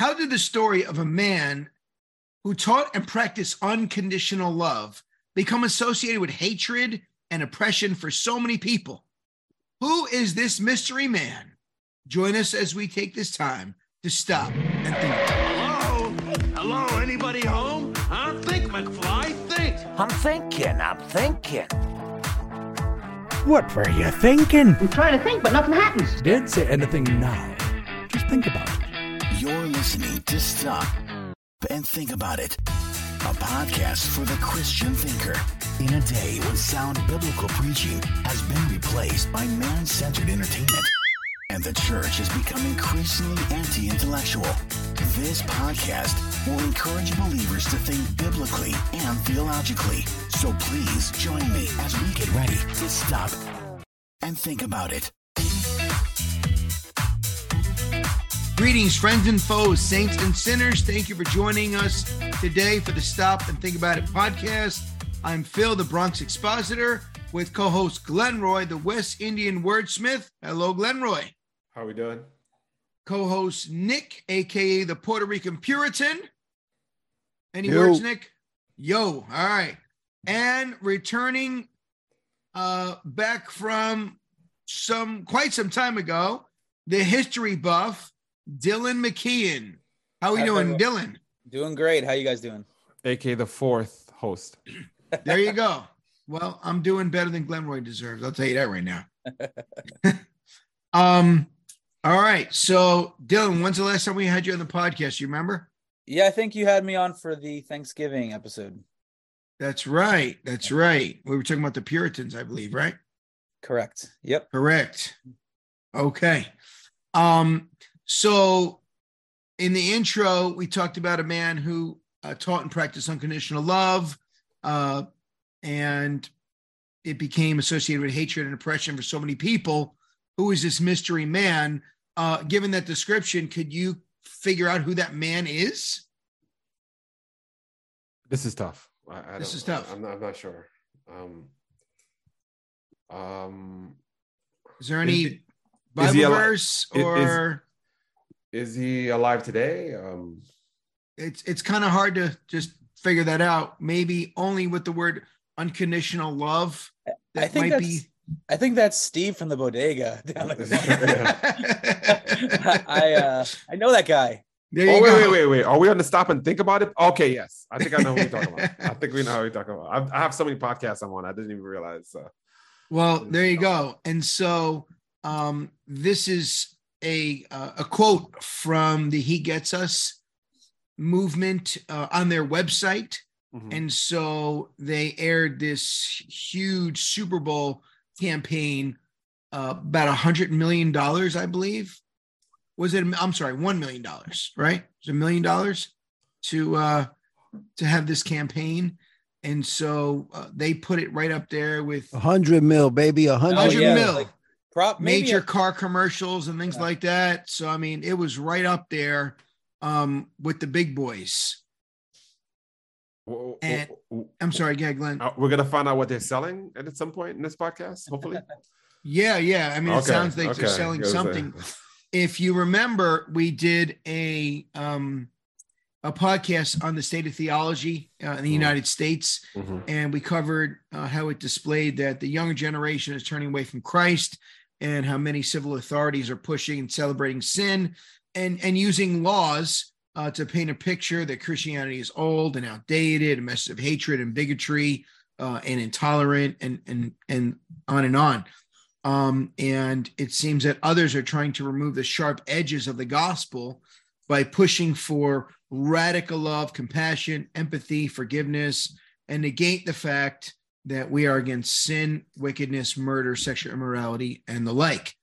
How did the story of a man who taught and practiced unconditional love become associated with hatred and oppression for so many people? Who is this mystery man? Join us as we take this time to stop and think. Hello? Hello? Anybody home? I Think, McFly. Think. I'm thinking, I'm thinking. What were you thinking? I'm trying to think, but nothing happens. Don't say anything now. Just think about it. You're listening to Stop and Think About It, a podcast for the Christian thinker. In a day when sound biblical preaching has been replaced by man centered entertainment, and the church has become increasingly anti intellectual, this podcast will encourage believers to think biblically and theologically. So please join me as we get ready to stop and think about it. Greetings, friends and foes, saints and sinners. Thank you for joining us today for the Stop and Think About It podcast. I'm Phil, the Bronx Expositor, with co host Glenn Roy, the West Indian wordsmith. Hello, Glenn Roy. How we doing? Co host Nick, aka the Puerto Rican Puritan. Any Yo. words, Nick? Yo, all right. And returning uh back from some quite some time ago, the history buff, Dylan McKeon. How we Hi, doing, everyone. Dylan? Doing great. How you guys doing? AK the fourth host. There you go. Well, I'm doing better than Glenroy deserves. I'll tell you that right now. um, all right. So, Dylan, when's the last time we had you on the podcast? You remember? Yeah, I think you had me on for the Thanksgiving episode. That's right. That's right. We were talking about the Puritans, I believe, right? Correct. Yep. Correct. Okay. Um, so in the intro, we talked about a man who uh, taught and practiced unconditional love, uh, and it became associated with hatred and oppression for so many people. Who is this mystery man? Uh, given that description, could you figure out who that man is? This is tough. I, I this is tough. I'm not, I'm not sure. Um, um, Is there any Is Bible is he verse Is- is- or is he alive today? Um, it's it's kind of hard to just figure that out. Maybe only with the word unconditional love. I think might that's be. I think that's Steve from the bodega down the there I uh I know that guy. you oh, wait, go. wait, wait, wait. Are we on the stop and think about it? Okay, yes. I think I know who we're talking about. I think we know who we're talking about. I've, I have so many podcasts I'm on. I didn't even realize. So. Well, there you go. And so um, this is a uh, a quote from the He Gets Us movement uh, on their website. Mhm. And so they aired this huge Super Bowl campaign, uh, about a hundred million dollars, I believe. Was it? I'm sorry, one million dollars, right? It was a million dollars to uh, to have this campaign, and so uh, they put it right up there with A hundred mil, baby. A hundred. Oh, hundred yeah, mil, like Prop major a- car commercials and things Yeah. like that. So I mean, it was right up there um, with the big boys. W- w- And- w- I'm sorry, yeah, Glenn. uh, we're gonna find out what they're selling at some point in this podcast. Hopefully, Yeah, yeah. I mean, it Okay, sounds like they're selling It was something. If you remember, we did a um a podcast on the state of theology uh, in the Mhm. United States, Mhm. and we covered uh, how it displayed that the younger generation is turning away from Christ, and how many civil authorities are pushing and celebrating sin, and and using laws uh, to paint a picture that Christianity is old and outdated, a message of hatred and bigotry, uh, and intolerant, and and and on and on. Um, and it seems that others are trying to remove the sharp edges of the gospel by pushing for radical love, compassion, empathy, forgiveness, and negate the fact that we are against sin, wickedness, murder, sexual immorality, and the like.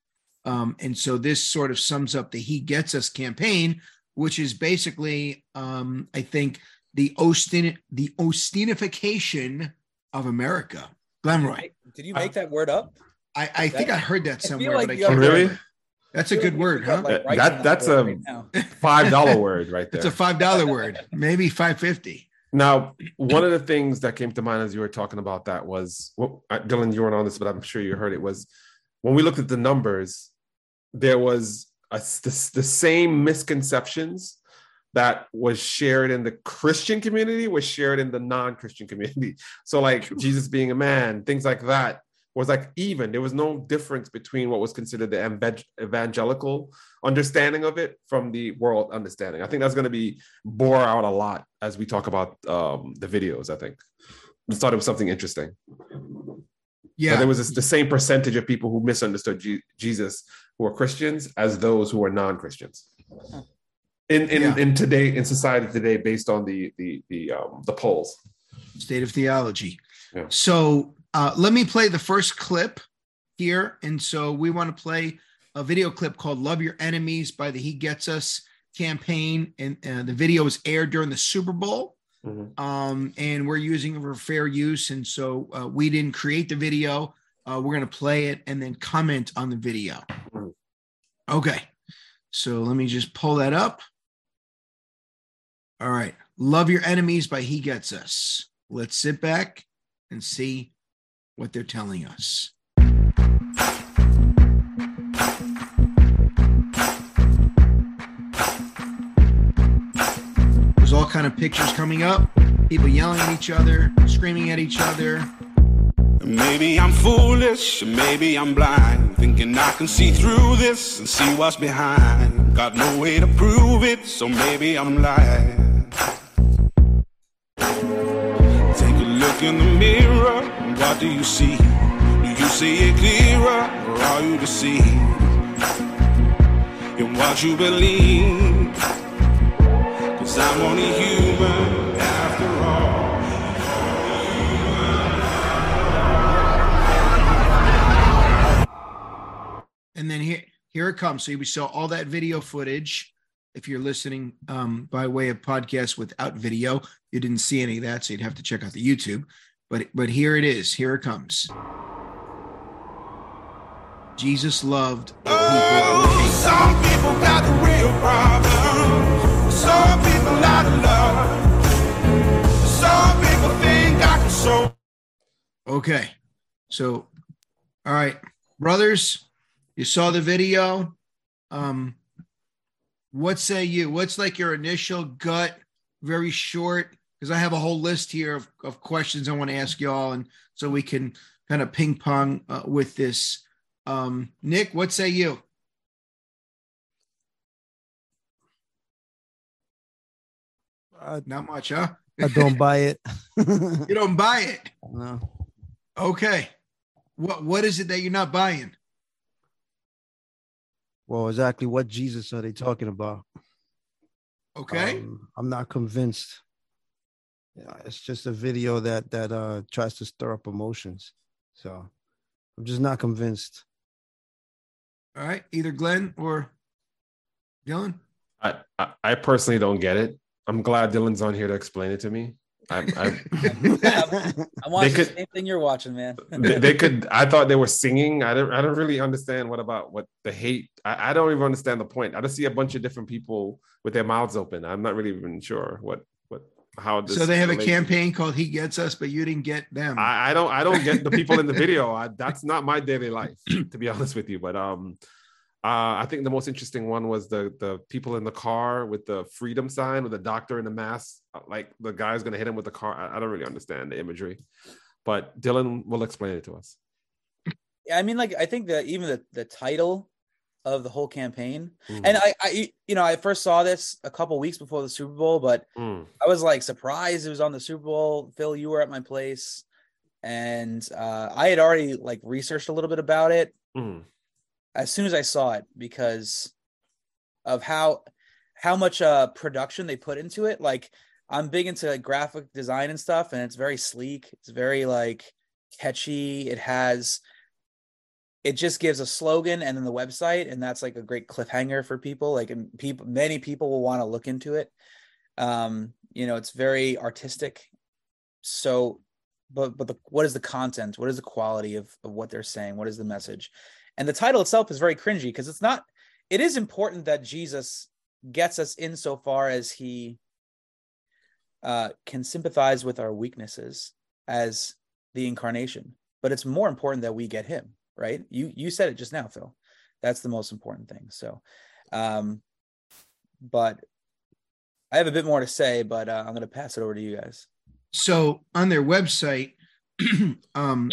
Um, and so this sort of sums up the He Gets Us campaign, which is basically, um, I think, the Osteen the Osteenification of America. Glenroy. Did you make that word up? I, I think I heard that somewhere, like but I can't have- Really? remember. That's a good like word, huh? like, That- right that- that's a- right. Five dollar word right there. It's a five dollar word, maybe five fifty. Now, one of the things that came to mind as you were talking about that was, well, Dylan, you weren't on this, but I'm sure you heard it. Was when we looked at the numbers, there was a, the, the same misconceptions that was shared in the Christian community was shared in the non-Christian community. So like Jesus being a man, things like that was like even. There was no difference between what was considered the evangelical understanding of it from the world understanding. I think that's going to be bore out a lot as we talk about um, the videos. I think I thought it was something interesting. Yeah, But there was this, the same percentage of people who misunderstood Je- Jesus who are Christians as those who are non-Christians. In in, Yeah. in today in society today, based on the the the um, the polls. state of theology. Yeah. So uh, let me play the first clip here. And so we want to play a video clip called Love Your Enemies by the He Gets Us campaign. And uh, the video was aired during the Super Bowl. Mhm. Um, and we're using it for fair use. And so uh, we didn't create the video. Uh, we're going to play it and then comment on the video. Okay. So let me just pull that up. All right. Love Your Enemies by He Gets Us. Let's sit back and see what they're telling us. There's all kind of pictures coming up. People yelling at each other, screaming at each other. Maybe I'm foolish, maybe I'm blind, thinking I can see through this and see what's behind. Got no way to prove it, so maybe I'm lying. Take a look in the mirror, what do you see? Do you see it clearer, or are you deceived in what you believe? Cause I'm only human after all. And then here, here it comes. So we saw all that video footage. If you're listening um, by way of podcast without video, you didn't see any of that, so you'd have to check out the YouTube. But but here it is. Here it comes. Jesus loved people. Some people got the real problem. Some people out of love. Some people think I can show. Okay. So, all right, brothers, you saw the video. Um, what say you? What's like your initial gut? Very short, because I have a whole list here of, of questions I want to ask y'all, and so we can kind of ping pong uh, with this. Um, Nick, what say you? I, Not much, huh? I don't buy it. You don't buy it. no. Okay. What what is it that you're not buying? Well, exactly what Jesus are they talking about? Okay. Um, I'm not convinced. Yeah, it's just a video that that uh tries to stir up emotions. So I'm just not convinced. All right. Either Glenn or Dylan. I, I I personally don't get it. I'm glad Dylan's on here to explain it to me. I, I I'm watching could- the same thing you're watching, man. they, they could i thought they were singing i don't i don't really understand what about what the hate I, I don't even understand the point i just see a bunch of different people with their mouths open i'm not really even sure what what how this So they have a campaign called "He Gets Us," but you didn't get them. I, I don't i don't get the people in the video I, that's not my daily life to be honest with you but um uh, I think the most interesting one was the the people in the car with the freedom sign with the doctor in the mask. Like the guy's gonna hit him with the car. I, I don't really understand the imagery, but Dylan will explain it to us. Yeah, I mean, like I think that even the the title of the whole campaign, Mm. and I, I, you know, I first saw this a couple weeks before the Super Bowl, but Mm. I was like surprised it was on the Super Bowl. Phil, you were at my place, and uh, I had already like researched a little bit about it Mm. as soon as I saw it because of how how much uh production they put into it. Like I'm big into like graphic design and stuff, and it's very sleek. It's very like catchy. It has it just gives a slogan and then the website, and that's like a great cliffhanger for people. Like people, many people will want to look into it. Um, you know, it's very artistic. So, but but the what is the content? What is the quality of of what they're saying? What is the message? And the title itself is very cringy because it's not. It is important that Jesus gets us insofar as he uh, can sympathize with our weaknesses as the incarnation, but it's more important that we get him right. You you said it just now, Phil. That's the most important thing. So, um, but I have a bit more to say, but uh, I'm going to pass it over to you guys. So on their website, um,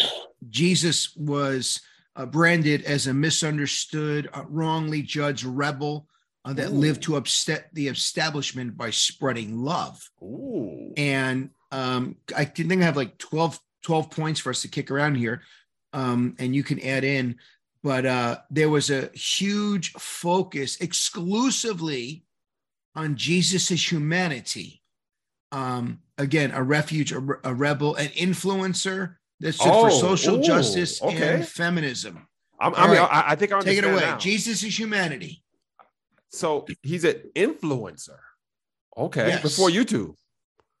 Jesus was uh, branded as a misunderstood, uh, wrongly judged rebel uh, that Ooh. lived to upset the establishment by spreading love. Ooh. And um, I think I have like 12, 12 points for us to kick around here. Um, and you can add in, but uh, there was a huge focus exclusively on Jesus's humanity. Um, again, a refuge, a, a rebel, an influencer that stood for Oh, social ooh, justice okay. and feminism. I'm, I mean, right. I, I think I Take it away. now. Jesus' humanity. So he's an influencer. Okay. Yes. Before YouTube.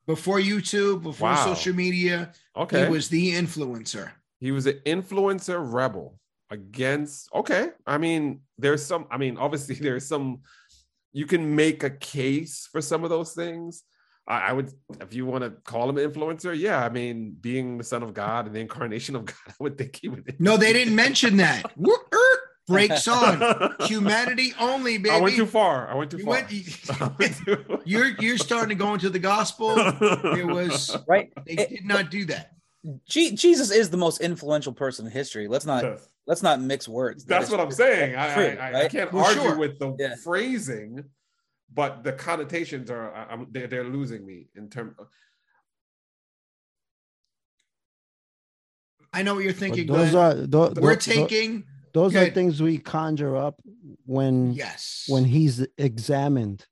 Before YouTube, before Wow. social media, Okay. he was the influencer. He was an influencer rebel against. Okay. I mean, there's some, I mean, obviously, there's some, you can make a case for some of those things. I, I would, if you want to call him an influencer, yeah. I mean, being the son of God and the incarnation of God, I would think he would. No, they didn't mention that. Er, Breaks on humanity only, baby. I went too far. I went too You far. went- I went too- You're you're starting to go into the gospel. It was Right? they did not do that. Je- Jesus is the most influential person in history. Let's not Yes. let's not mix words. That's is what I'm saying. I, True, I, I, I can't Well, argue sure. with the Yeah. phrasing, but the connotations are I- I'm, they're, they're losing me in terms. Of... I know what you're But thinking. those Glenn. are tho- tho- We're tho- taking those are things we conjure up when yes. when he's examined.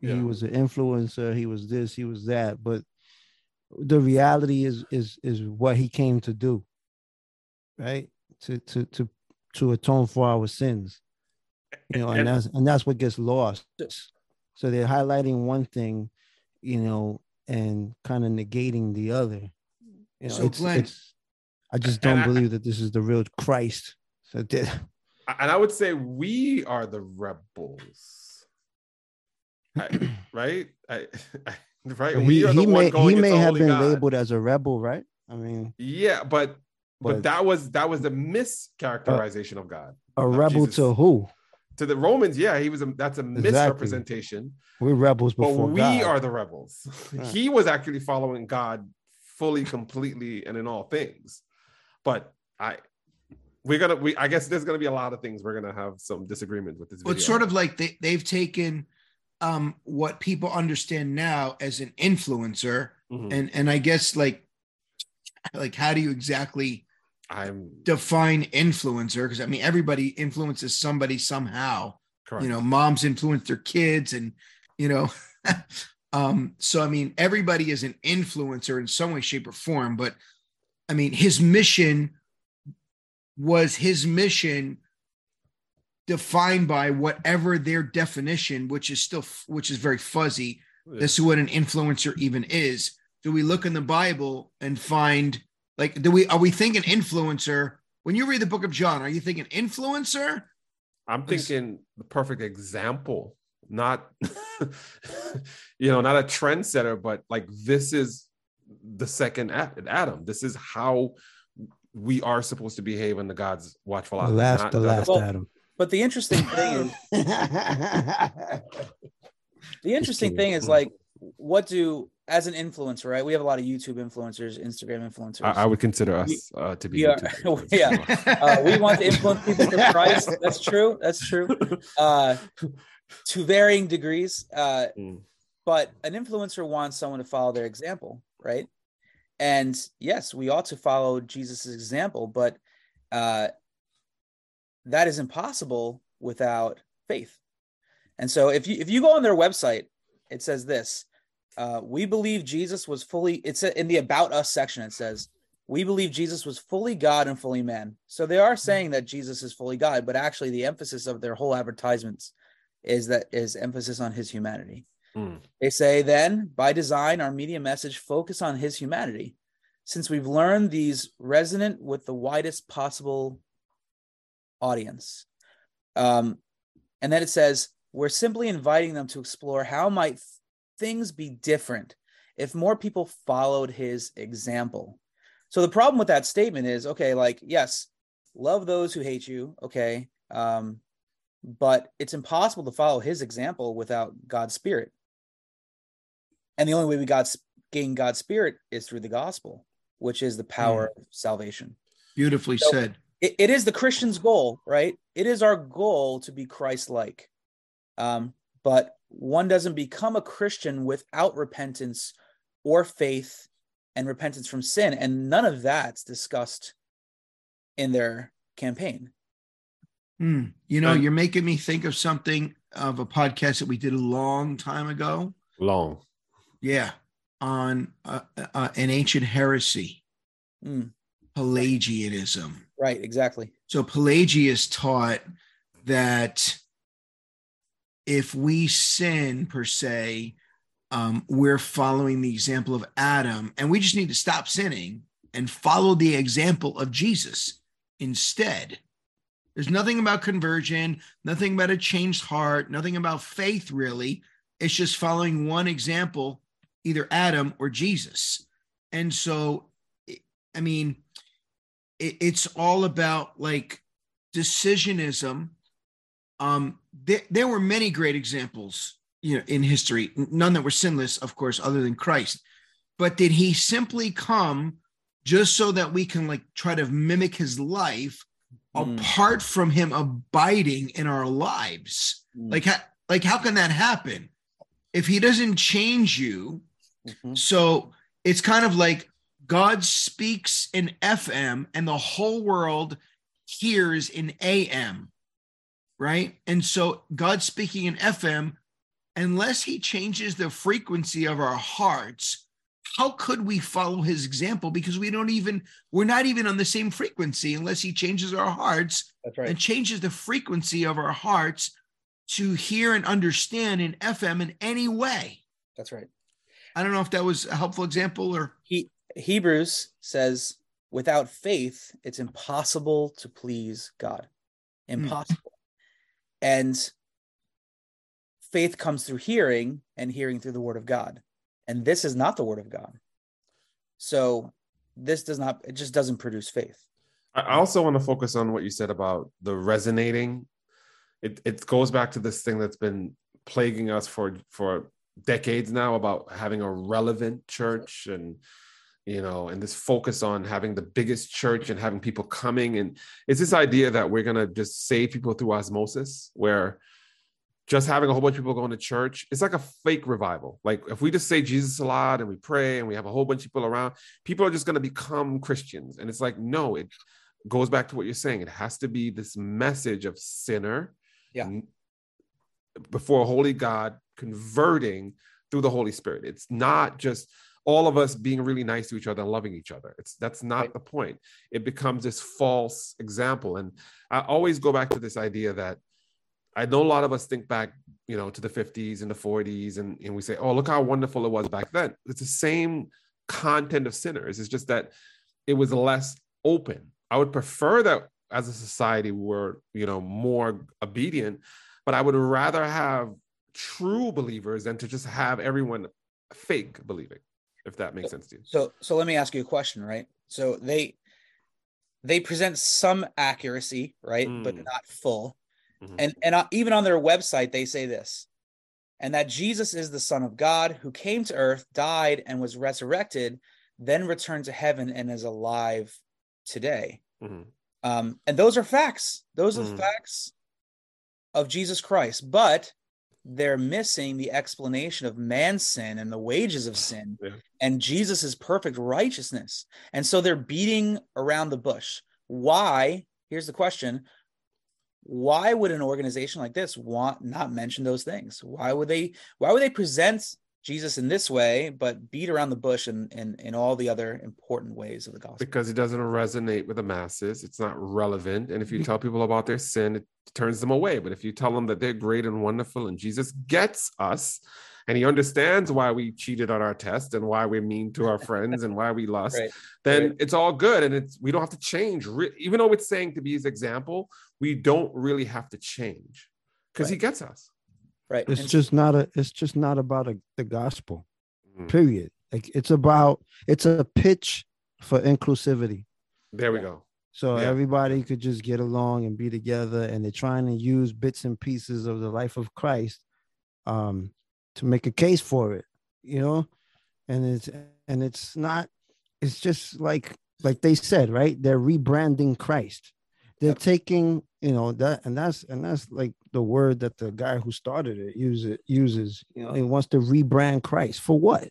Yeah. He was an influencer. He was this. He was that. But the reality is is is what he came to do, right? To to to to atone for our sins. You know, and, that's and that's what gets lost. So they're highlighting one thing, you know, and kind of negating the other. You know, So, it's, Glenn- it's I just don't I- believe that this is the real Christ. So did and I would say we are the rebels, I- right? I, I, right? he, we are the he one may going he may have been God. labeled as a rebel, right? I mean, Yeah, but, but But- that was that was the mischaracterization of God a of rebel Jesus. to who? to the Romans. Yeah, he was a that's a Exactly. misrepresentation. We're rebels but we God. are the rebels. Right. he was actually following God fully, completely, and in all things. But I, we're gonna, we, I guess there's gonna be a lot of things we're gonna have some disagreement with this Well, video. it's sort of like they, they've taken um, what people understand now as an influencer, Mhm. and and I guess like like how do you exactly I'm define influencer? Because I mean, everybody influences somebody somehow. correct. You know, moms influence their kids, and you know, um, so I mean, everybody is an influencer in some way, shape, or form. But I mean, his mission was his mission defined by whatever their definition, which is still which is very fuzzy. Yeah. as to what an influencer even is. Do we look in the Bible and find like do we are we thinking influencer? When you read the book of John, are you thinking influencer? I'm thinking the perfect example, not you know, not a trendsetter, but like this is the second Adam. This is how we are supposed to behave in the God's watchful the eye. last, not the last Well, Adam. But the interesting thing is the interesting thing is like what do as an influencer, right? We have a lot of YouTube influencers, Instagram influencers. I, I would consider us uh, to be. we are- yeah. uh, we want to influence people for Christ. That's true. That's true. Uh, to varying degrees. Uh, Mm. but an influencer wants someone to follow their example, right? And yes, we ought to follow Jesus' example, but uh, that is impossible without faith. And so, if you if you go on their website, it says this: uh, We believe Jesus was fully. It's in the About Us section. It says we believe Jesus was fully God and fully man. So they are saying that Jesus is fully God, but actually the emphasis of their whole advertisements is that is emphasis on his humanity. Mm. They say then by design our media message focus on his humanity. Since we've learned these resonant with the widest possible audience. Um, and then it says we're simply inviting them to explore how might things be different if more people followed his example. So the problem with that statement is okay, like, yes, love those who hate you, okay. Um, but it's impossible to follow his example without God's spirit. And the only way we got gain God's spirit is through the gospel, which is the power of salvation. Beautifully So- said. It, it is the Christian's goal, right? It is our goal to be Christ-like. Um, but one doesn't become a Christian without repentance or faith and repentance from sin, and none of that's discussed in their campaign. Hmm. You know, And- you're making me think of something of a podcast that we did a long time ago. Long. Yeah, on uh, uh, an ancient heresy, Mm, Pelagianism. Right, exactly. So Pelagius taught that if we sin per se, um, we're following the example of Adam, and we just need to stop sinning and follow the example of Jesus instead. There's nothing about conversion, nothing about a changed heart, nothing about faith, really. It's just following one example, either Adam or Jesus. And so, I mean, it, it's all about like decisionism. Um, there, there were many great examples, you know, in history. None that were sinless, of course, other than Christ. But did he simply come just so that we can like try to mimic his life, Mm. apart from him abiding in our lives? Mm. Like, how, like how can that happen if he doesn't change you? Mhm. So it's kind of like God speaks in FM and the whole world hears in AM, right? And so God speaking in FM, unless he changes the frequency of our hearts, how could we follow his example? Because we don't even, we're not even on the same frequency unless he changes our hearts That's right. and changes the frequency of our hearts to hear and understand in FM in any way. That's right. I don't know if that was a helpful example or he Hebrews says, without faith, it's impossible to please God. Hmm. Impossible. And faith comes through hearing, and hearing through the word of God. And this is not the word of God. So this does not, it just doesn't produce faith. I I also want to focus on what you said about the resonating. It it goes back to this thing that's been plaguing us for for decades now about having a relevant church and you know and this focus on having the biggest church and having people coming and it's this idea that we're going to just save people through osmosis where just having a whole bunch of people going to church it's like a fake revival like if we just say jesus a lot and we pray and we have a whole bunch of people around people are just going to become christians and it's like no it goes back to what you're saying. It has to be this message of sinner Yeah. before a holy God converting through the Holy Spirit. It's not just all of us being really nice to each other and loving each other. It's that's not Right. the point. It becomes this false example. And I always go back to this idea that I know a lot of us think back, you know, to the 50s and the 40s, and, and we say, oh, look how wonderful it was back then. It's the same content of sinners. It's just that it was less open. I would prefer that as a society we're, you know, more obedient, but I would rather have true believers than to just have everyone fake believing, if that makes sense to you. So so let me ask you a question, right? So they they present some accuracy, right, but Mm. not full. Mhm. And and uh, even on their website they say this. And that Jesus is the son of God who came to earth, died and was resurrected, then returned to heaven and is alive today. Mhm. Um and those are facts. Those are Mhm. facts of Jesus Christ, but they're missing the explanation of man's sin and the wages of sin Yeah. and Jesus's perfect righteousness. And so they're beating around the bush. Why? Here's the question. Why would an organization like this want not mention those things? Why would they why would they present Jesus in this way but beat around the bush in in, in all the other important ways of the gospel? Because it doesn't resonate with the masses. It's not relevant. And if you tell people about their sin, it turns them away. But if you tell them that they're great and wonderful and Jesus gets us and he understands why we cheated on our test and why we're mean to our friends and why we lust, Right. then Right. it's all good. And it's we don't have to change. Even though it's saying to be his example, we don't really have to change because he gets us. Right. It's And- just not a. It's just not about a, the gospel. Mhm. Period. Like it's about. It's a pitch for inclusivity. There we go. So Yeah. everybody could just get along and be together, and they're trying to use bits and pieces of the life of Christ um, to make a case for it. you know, and it's and it's not. It's just like like they said, right? They're rebranding Christ. They're taking, you know, that and that's and that's like the word that the guy who started it uses uses. You know, he wants to rebrand Christ for what?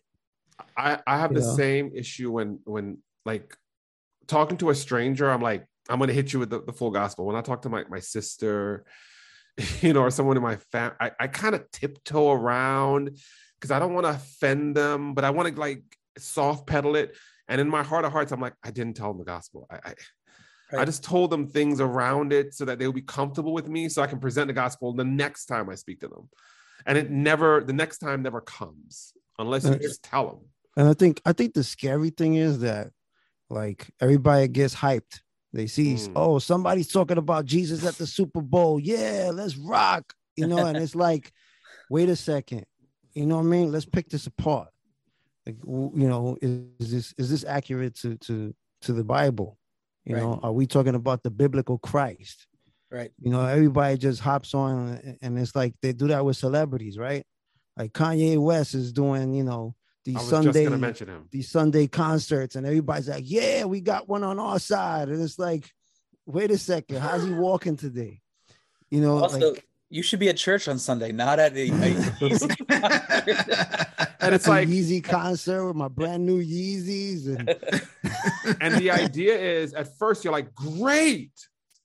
I, I have You the know? same issue when when like talking to a stranger, I'm like, I'm gonna hit you with the, the full gospel. When I talk to my, my sister, you know, or someone in my family, I, I kind of tiptoe around because I don't want to offend them, but I want to like soft pedal it. And in my heart of hearts, I'm like, I didn't tell them the gospel. I, I I just told them things around it so that they'll be comfortable with me so I can present the gospel the next time I speak to them. And it never, the next time never comes unless you just tell them. And I think I think the scary thing is that like everybody gets hyped. They see, Mm. oh, somebody's talking about Jesus at the Super Bowl. Yeah, let's rock. You know, and it's like, wait a second. You know what I mean? Let's pick this apart. Like, you know, is, is this is this accurate to to to the Bible? You Right. know, are we talking about the biblical Christ? Right. You know, everybody just hops on, and- and it's like they do that with celebrities, right? Like Kanye West is doing, you know, these Sunday gonna mention him. these Sunday concerts, and everybody's like, "Yeah, we got one on our side," and it's like, wait a second, how's he walking today? You know, Also, like you should be at church on Sunday, not at a, a And it's a like, Yeezy concert with my brand new Yeezys, and and the idea is at first you're like, great,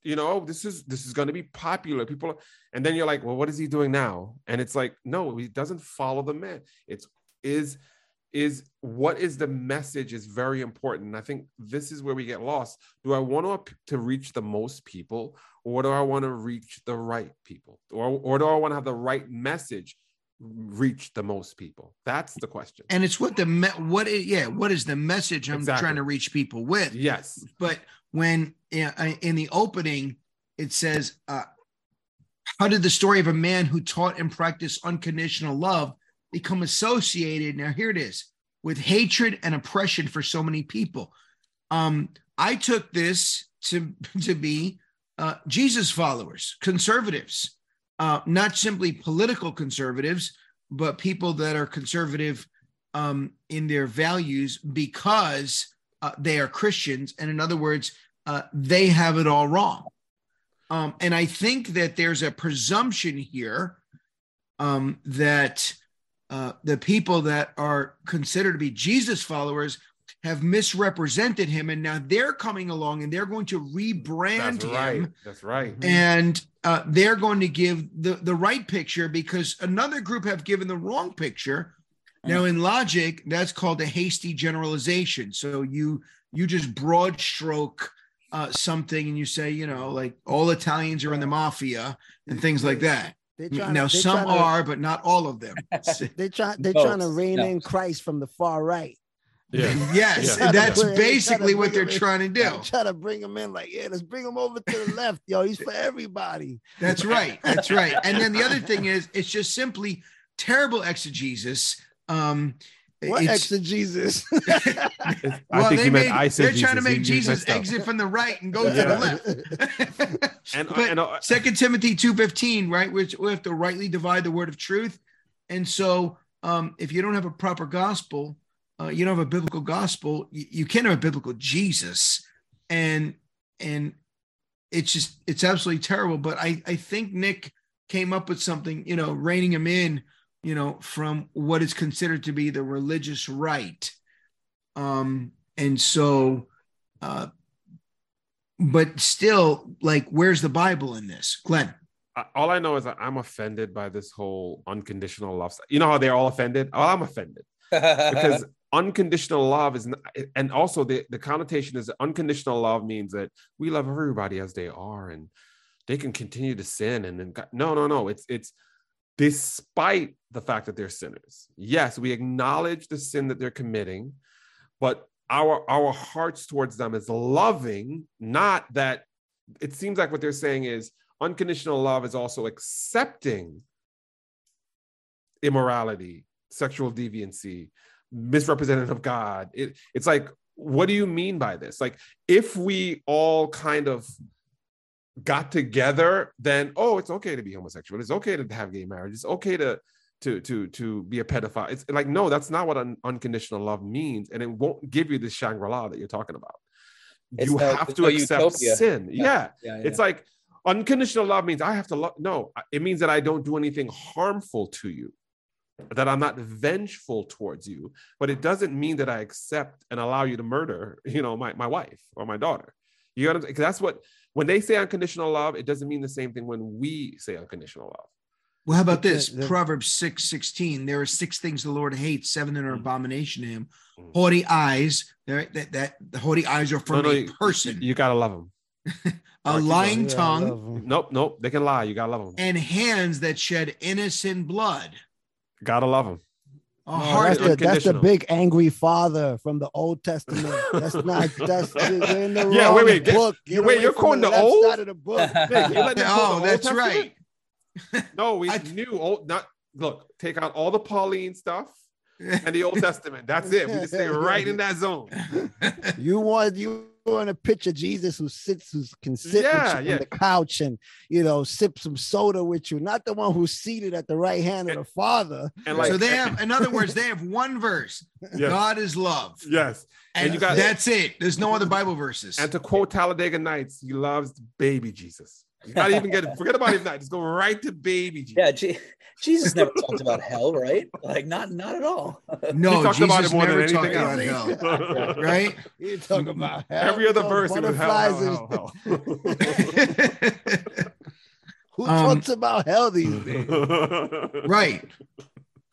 you know, this is this is going to be popular. People, and then you're like, well, what is he doing now? And it's like, no, he doesn't follow the man. It's is is what is the message is very important. And I think this is where we get lost. Do I want to to reach the most people, or do I want to reach the right people, or or do I want to have the right message reach the most people? That's the question. and it's what the me- what is, yeah what is the message i'm Exactly. trying to reach people with Yes. but when in the opening it says uh, how did the story of a man who taught and practiced unconditional love become associated now here it is with hatred and oppression for so many people um i took this to to be uh, jesus followers conservatives uh, not simply political conservatives but people that are conservative um, in their values because uh, they are Christians, and in other words, uh, they have it all wrong. Um, and I think that there's a presumption here um, that uh, the people that are considered to be Jesus followers have misrepresented him, and now they're coming along and they're going to rebrand That's him right. That's right. and uh, they're going to give the, the right picture because another group have given the wrong picture. Now, in logic, that's called a hasty generalization. So you you just broad stroke uh, something and you say, you know, like all Italians are in the mafia and things like that. They trying Now, to, they some trying to- are, but not all of them. They try they're No, trying to rein no. in Christ from the far right. Yeah. yes, Yeah. that's They're trying to basically what they're him trying to do. Try to bring him in like, yeah, let's bring him over to the left, yo. He's for everybody. That's right. That's right. And then the other thing is, it's just simply terrible exegesis. Um, What it's- exegesis? I well, think they he meant made, I said they're trying to make You- you Jesus exit from the right and go to the left. And, but and uh, Second Timothy two fifteen, right? Which we have to rightly divide the word of truth, and so um, if you don't have a proper gospel, uh, you don't have a biblical gospel. You, you can't have a biblical Jesus, and and it's just it's absolutely terrible. But I I think Nick came up with something, you know, reining him in, you know, from what is considered to be the religious right, um, and so. Uh, but still, like, where's the Bible in this, Glenn? All I know is that I'm offended by this whole unconditional love. You know how they're all offended? Oh, I'm offended because unconditional love is, n- and also the, the connotation is that unconditional love means that we love everybody as they are and they can continue to sin. And then, God- no, no, no. It's, it's despite the fact that they're sinners. Yes, we acknowledge the sin that they're committing, but our, our hearts towards them is loving, not that it seems like what they're saying is unconditional love is also accepting immorality, sexual deviancy, misrepresentative of God. It, it's like, what do you mean by this? Like, if we all kind of got together, then oh, it's okay to be homosexual. It's okay to have gay marriage. It's okay to to to to be a pedophile. It's like no, that's not what un- unconditional love means, and it won't give you this Shangri La that you're talking about. It's you no- have to no accept utopia. sin. Yeah. Yeah, yeah, it's like unconditional love means I have to love. No, it means that I don't do anything harmful to you, that I'm not vengeful towards you. But it doesn't mean that I accept and allow you to murder, you know, my my wife or my daughter. You know, because that's what when they say unconditional love, it doesn't mean the same thing when we say unconditional love. Well, how about this? The- the- Proverbs 6 16. There are six things the Lord hates, seven that are Mm. abomination to him. Mm. Haughty eyes. There that, that the haughty eyes are from No, no, a person. You gotta love them. a keep lying Yeah, tongue love 'em. Nope, nope. They can lie. You gotta love them. and hands that shed innocent blood. Gotta love them. A No, heart that's, the, that's the big angry father from the Old Testament. That's not. That's you're in the Yeah, wrong wait, wait, get- book. you- Get wait, away you're from quoting the left old? side of the book. Nick, you let me quote the oh, Old that's right. No, we I- knew old not look, take out all the Pauline stuff and the Old Testament. That's it. We just stay right in that zone. You want you want a picture Jesus who sits, who can sit Yeah, with you yeah. on the couch and you know sip some soda with you, not the one who's seated at the right hand of the Father. And like so they have, in other words, they have one verse. Yes. God is love. Yes. And, And you got- that's it. There's no other Bible verses. And to quote Talladega Nights, he loves baby Jesus. You gotta even get forget about him now. Just go right to baby Jesus. Yeah, Je- Jesus never talked about hell, right? Like not not at all. no, he talked about Jesus it more than never talked anything about else. hell. Right? You talk about hell, Every other verse it was hell, butterflies hell, hell, Who Um, talks about hell these days? hell. right.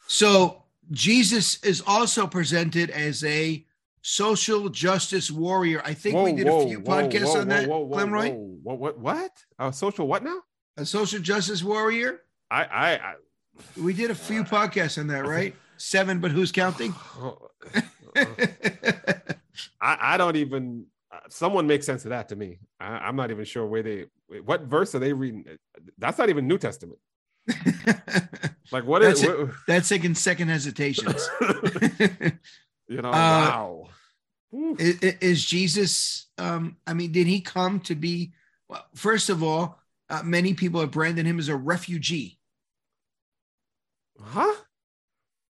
So Jesus is also presented as a social justice warrior. I think we did whoa, a few whoa, podcasts whoa, on that, whoa, whoa, Glenroy. What what what? A social what now? A social justice warrior. I I, I We did a few podcasts on that, right? Seven, but who's counting? I, I don't even. uh, Someone make sense of that to me. I, I'm not even sure where they. What verse are they reading? That's not even New Testament. Like what is? That's it. what- That's taking second hesitations. you know, Uh, wow. Is, is Jesus? Um, I mean, did he come to be? Well, first of all, uh, many people have branded him as a refugee, Huh?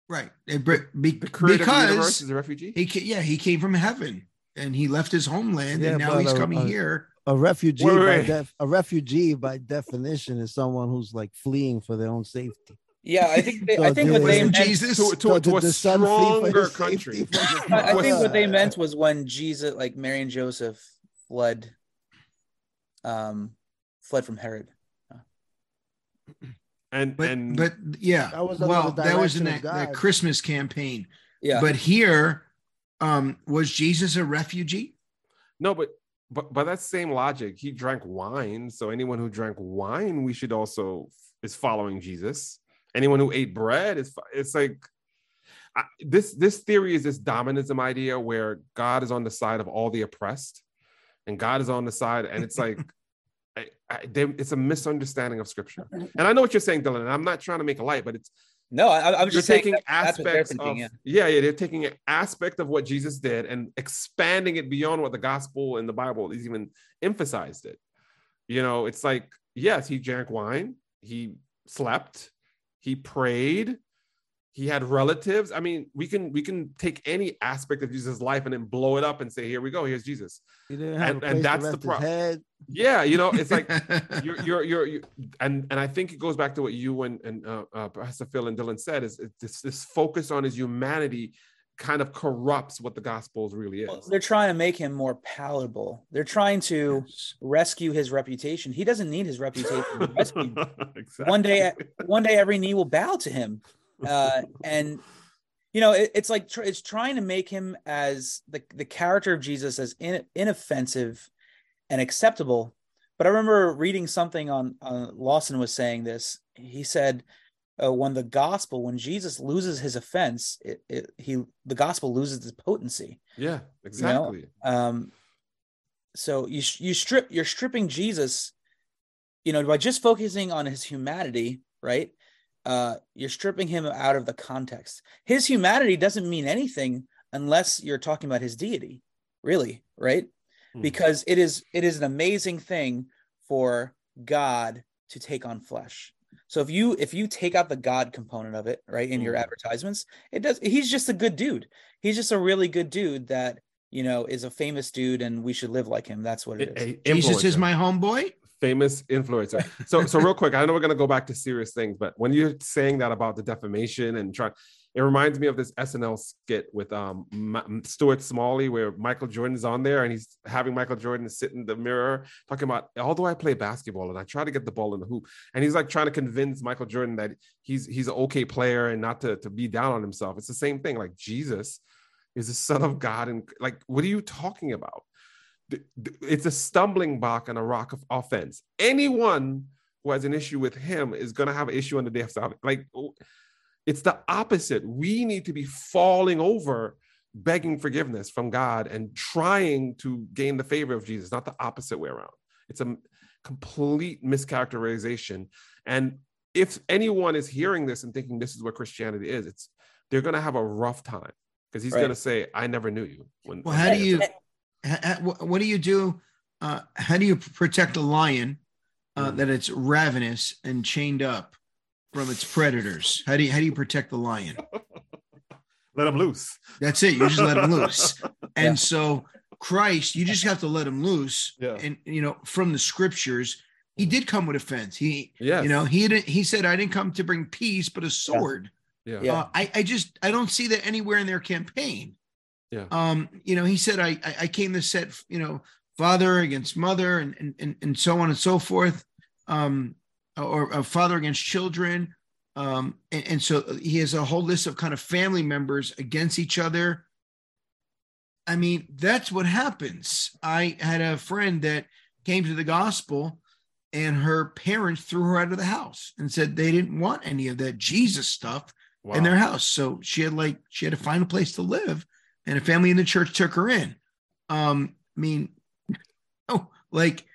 right? They br- be- The creator the because is a refugee. he, ca- yeah, he came from heaven and he left his homeland, Yeah, and now he's a- coming a- here. A refugee, Wait, by def- a refugee by definition is someone who's like fleeing for their own safety. Yeah, I think they, I think do what it. they meant, Jesus? to, to, So to a son flee for stronger country. safety from the I, I think what they meant was when Jesus, like Mary and Joseph, fled, um, fled from Herod. And But and but yeah, That was well, that was in that, that Christmas campaign. Yeah, But here, um, was Jesus a refugee? no, but but by that same logic, he drank wine. So anyone who drank wine, we should also is following Jesus. Anyone who ate bread is it's like I, this this theory is this dominism idea where God is on the side of all the oppressed, and God is on the side, and it's like. I, I, they, it's a misunderstanding of scripture, and I know what you're saying, Dylan. And I'm not trying to make a light, but it's no, I, you're just taking that- aspects thinking. of yeah. yeah. yeah they're taking an aspect of what jesus did and expanding it beyond what the gospel and the bible is even emphasized it you know it's like yes he drank wine he slept he prayed he had relatives i mean we can we can take any aspect of jesus life and then blow it up and say here we go here's jesus He didn't And- a and that's the rest pro- his head. yeah you know it's like you're you're you're, you and and I think it goes back to what you and and uh, uh, Pastor Phil and Dylan said is it- this this focus on his humanity kind of corrupts what the gospels really Well, is. They're trying to make him more palatable. They're trying to rescue his reputation. He doesn't need his reputation rescued. exactly. one day one day every knee will bow to him uh and you know it, it's like tr- it's trying to make him as the the character of jesus as in, inoffensive and acceptable but i remember reading something on uh, lawson was saying this he said uh, when the gospel when jesus loses his offense it, it he the gospel loses its potency. Yeah, exactly. um so you you strip you're stripping jesus you know by just focusing on his humanity right? Uh you're stripping him out of the context. His humanity doesn't mean anything unless you're talking about his deity really right? Hmm. because it is it is an amazing thing for god to take on flesh So if you if you take out the God component of it, right, in your Mm. advertisements, it does. He's just a good dude. He's just a really good dude that you know is a famous dude, and we should live like him. That's what it is. A- Jesus is my homeboy. famous influencer. So, so real quick, I know we're gonna go back to serious things, but when you're saying that about the defamation and trying, it reminds me of this SNL skit with um Stuart Smalley where Michael Jordan's on there and he's having Michael Jordan sit in the mirror talking about although I play basketball and I try to get the ball in the hoop, and he's like trying to convince Michael Jordan that he's he's an okay player and not to to be down on himself. It's the same thing. Like Jesus is the son of God, and like, what are you talking about? it's a stumbling block and a rock of offense. Anyone who has an issue with him is going to have an issue on the day of salvation. Like it's the opposite. We need to be falling over, begging forgiveness from God and trying to gain the favor of Jesus, not the opposite way around. It's a complete mischaracterization. And if anyone is hearing this and thinking this is what Christianity is, it's they're going to have a rough time because he's Right. going to say, "I never knew you." When, Well, how do you? to- ha- ha- wh- What do you do? Uh, how do you protect a lion uh, Mm. that it's ravenous and chained up from its predators? How do you how do you protect the lion? let him loose? That's it. You just let him loose. And Yeah. so Christ, you just have to let him loose. Yeah. And you know, from the scriptures, he did come with offense. He, Yes. you know, he didn't. He said, "I didn't come to bring peace, but a sword." yeah. Yeah. Uh, I, I just, I don't see that anywhere in their campaign. Yeah. Um, you know, he said, I, I, I came to set, you know, father against mother, and and and, and so on and so forth. Um, or a father against children. Um, and, and so he has a whole list of kind of family members against each other. I mean, that's what happens. I had a friend that came to the gospel and her parents threw her out of the house and said they didn't want any of that Jesus stuff Wow. in their house. So she had like she had to find a place to live, and a family in the church took her in. Um, I mean, oh, like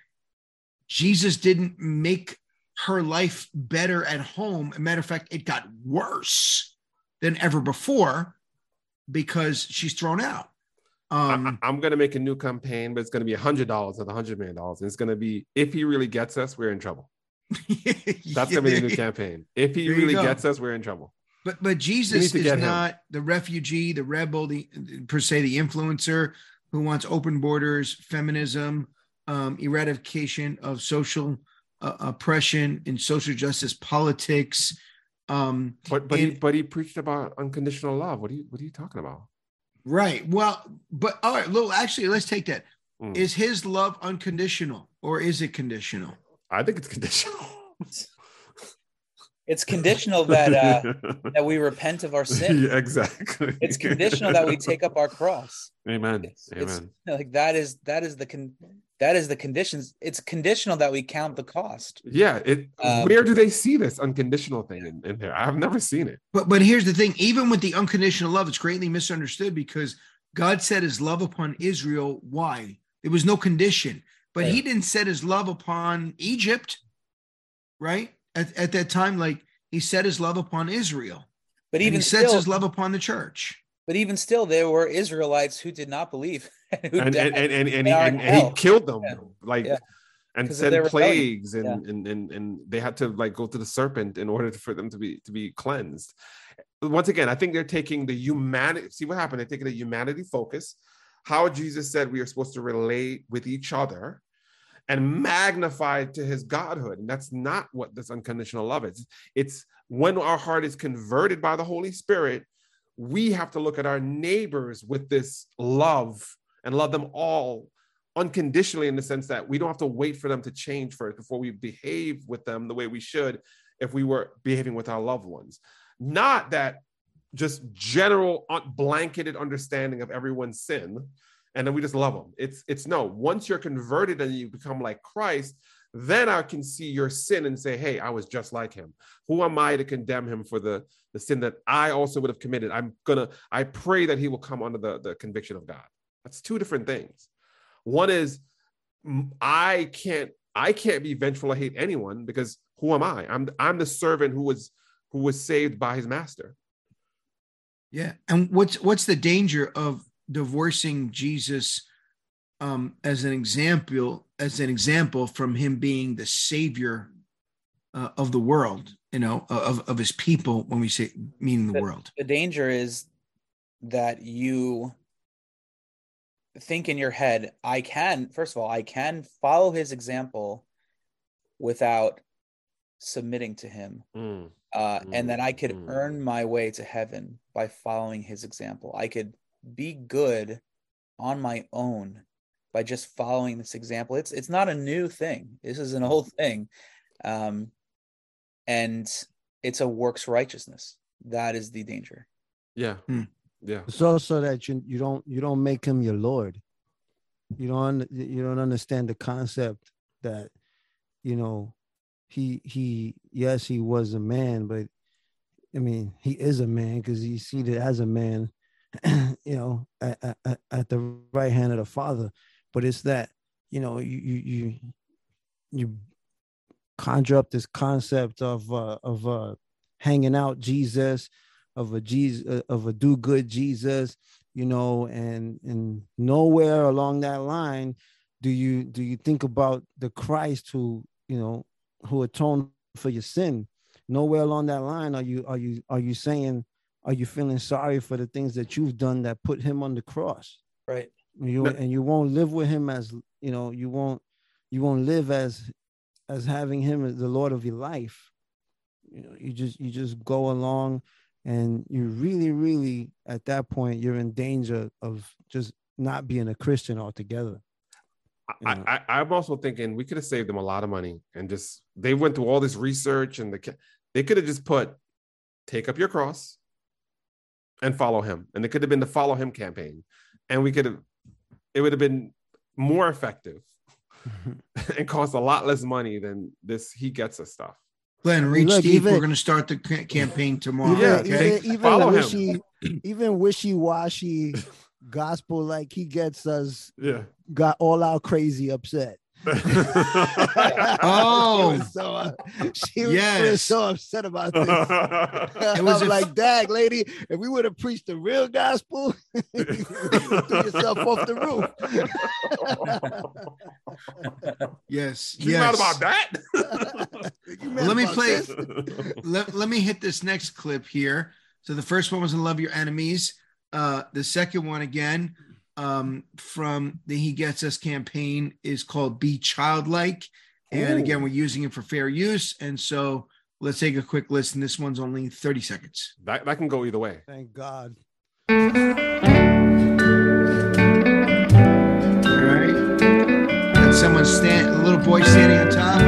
Jesus didn't make her life better at home. As a matter of fact, it got worse than ever before because she's thrown out. Um, I, am going to make a new campaign, but it's going to be a hundred dollars, not a hundred million dollars. And it's going to be if he really gets us, we're in trouble. That's going to be the new campaign. If he There really gets us, we're in trouble. But but Jesus is get him. not the refugee, the rebel, the per se the influencer who wants open borders, feminism, um, eradication of social uh, oppression in social justice politics. Um, But but he but he preached about unconditional love. What are you what are you talking about? right. Well, but all right. Well, actually, let's take that. Mm. Is his love unconditional or is it conditional? I think it's conditional. It's conditional that uh, that we repent of our sin. Yeah, exactly. It's conditional that we take up our cross. Amen. It's, it's Amen. like that is that is the con that is the conditions. It's conditional that we count the cost. Yeah. It. Um, where do they see this unconditional thing in, in there? I've never seen it. But but here's the thing: even with the unconditional love, it's greatly misunderstood because God set His love upon Israel. Why? There was no condition, but He didn't set His love upon Egypt, right? At, at that time, like He set His love upon Israel, But and even He sets still, His love upon the church. But even still, there were Israelites who did not believe. And and and, and, and, he, and, and he killed them Yeah. like Yeah. and 'Cause of their sent plagues and, and and and they had to like go to the serpent in order for them to be to be cleansed once again i think they're taking the humanity see what happened they're taking the humanity focus how jesus said we are supposed to relate with each other and magnify to his godhood and that's not what this unconditional love is it's when our heart is converted by the holy spirit we have to look at our neighbors with this love and love them all unconditionally in the sense that we don't have to wait for them to change first before we behave with them the way we should if we were behaving with our loved ones. Not that just general uh, blanketed understanding of everyone's sin and then we just love them. It's it's no, once you're converted and you become like Christ, then I can see your sin and say, "Hey, I was just like him. Who am I to condemn him for the the sin that I also would have committed?" I'm to I pray that he will come under the the conviction of God. That's two different things. One is I can't I can't be vengeful or hate anyone because who am I? I'm I'm the servant who was who was saved by his master. Yeah. And what's what's the danger of divorcing Jesus um, as an example as an example from him being the savior uh, of the world you know, of, of his people when we say meaning the The- world. the danger is that you think in your head i can first of all i can follow his example without submitting to him Mm. uh, and that i could Mm. earn my way to heaven by following his example i could be good on my own by just following this example it's it's not a new thing this is an old thing um and it's a works righteousness that is the danger Yeah. Hmm. Yeah. It's also that you you don't you don't make him your lord. You don't you don't understand the concept that you know he he yes he was a man, but I mean he is a man because he's seated as a man, you know, at, at, at the right hand of the Father. But it's that you know you you you conjure up this concept of uh, of uh, hanging out Jesus of a Jesus of a do good Jesus, you know, and and nowhere along that line do you do you think about the Christ who you know who atoned for your sin. Nowhere along that line are you are you are you saying are you feeling sorry for the things that you've done that put him on the cross? right You No. and you won't live with him as you know you won't you won't live as as having him as the Lord of your life. You know, you just you just go along and you really, really at that point you're in danger of just not being a Christian altogether. I, I, I'm also thinking we could have saved them a lot of money and just they went through all this research and the they could have just put take up your cross and follow him and it could have been the follow him campaign and we could have it would have been more effective and cost a lot less money than this he gets us stuff Glenn, reach Look, deep. even- We're going to start the campaign tomorrow. Yeah, even, okay. even, even Follow him. wishy, even wishy-washy gospel like he gets us yeah got all out crazy upset. Oh. She was so, uh, she was, Yes. she was so upset about this. It was a- like, dag, lady, if we would have preached the real gospel, you threw yourself off the roof. Yes. you yes. mad about that mad let me play. let, let me hit this next clip here. So the first one was in Love Your Enemies. Uh, the second one again um, from the He Gets Us campaign is called Be Childlike. And Ooh. again, we're using it for fair use. And so let's take a quick listen. This one's only 30 seconds. that, that can go either way Thank God. All right. And someone stand a little boy standing on top.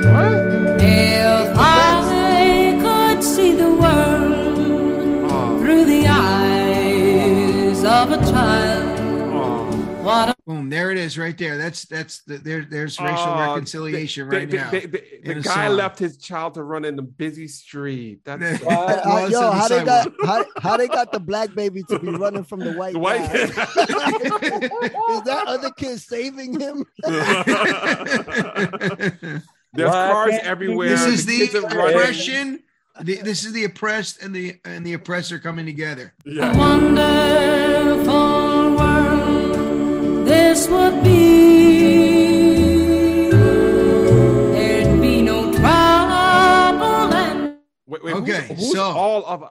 If I what a Boom, there it is right there. That's that's the, there there's racial Oh, reconciliation the, right the, now. the- the- the guy song. left his child to run in the busy street. That's Yeah. so- Uh, yo, on the how they got how, how they got the black baby to be running from the white The white guy? Is that other kid saving him? There's Why cars everywhere. this is the kids oppression. The, this is the oppressed and the and the oppressor coming together. Yeah. Okay, who's, who's so- all of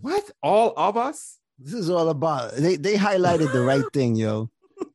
what? All of us? This is all about they they highlighted the right thing, yo.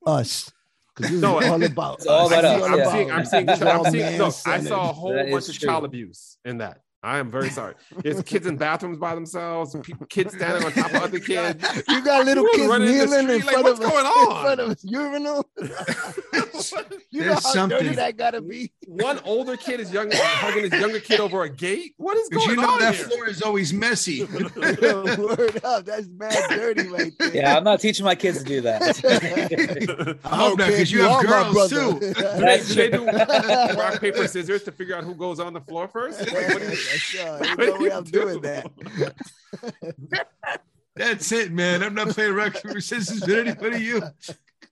Us. 'Cause This No, is all about It's all about us, I'm yeah. seeing, I'm seeing, I'm seeing, look, I saw a whole That bunch of child abuse in that. I am very sorry. There's kids in bathrooms by themselves, pe- kids standing on top of other kids. You got little You kids running in the kneeling in street like, front what's of going in on? front of a urinal. You know There's how dirty that gotta be. One older kid is young, hugging his younger kid over a gate. What is Because going you know on that here? floor is always messy. Word up, that's mad dirty right there. yeah i'm not teaching my kids to do that I hope not, Okay, because you are have girls brother. too. Do they, do they do rock paper scissors to figure out who goes on the floor first? Like, what do Sure, what ain't do no way I'm do? doing that. That's it, man. I'm not playing rock paper scissors with anybody. You. Look,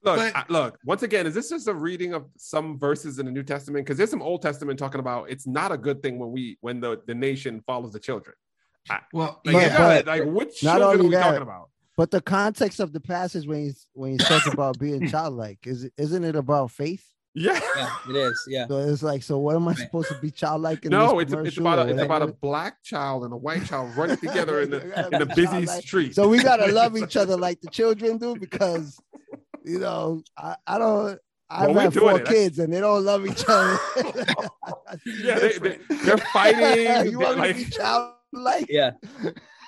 But- I- look. Once again, is this just a reading of some verses in the New Testament? Because there's some Old Testament talking about it's not a good thing when we when the, the nation follows the children. Well, Like, But- yeah. but like which not children are only we that- talking about? But the context of the passage when he's when he talks about being childlike is isn't it about faith? Yeah. Yeah, it is. Yeah. So it's like, so what am I supposed to be childlike in No, this it's, it's about a, it's about a black child and a white child running together in the Gotta in a busy childlike. street. So we gotta love each other like the children do because you know I, I don't I've Well, we're had four it. kids and they don't love each other. yeah, they, they, they're fighting. you want me to be childlike? Yeah.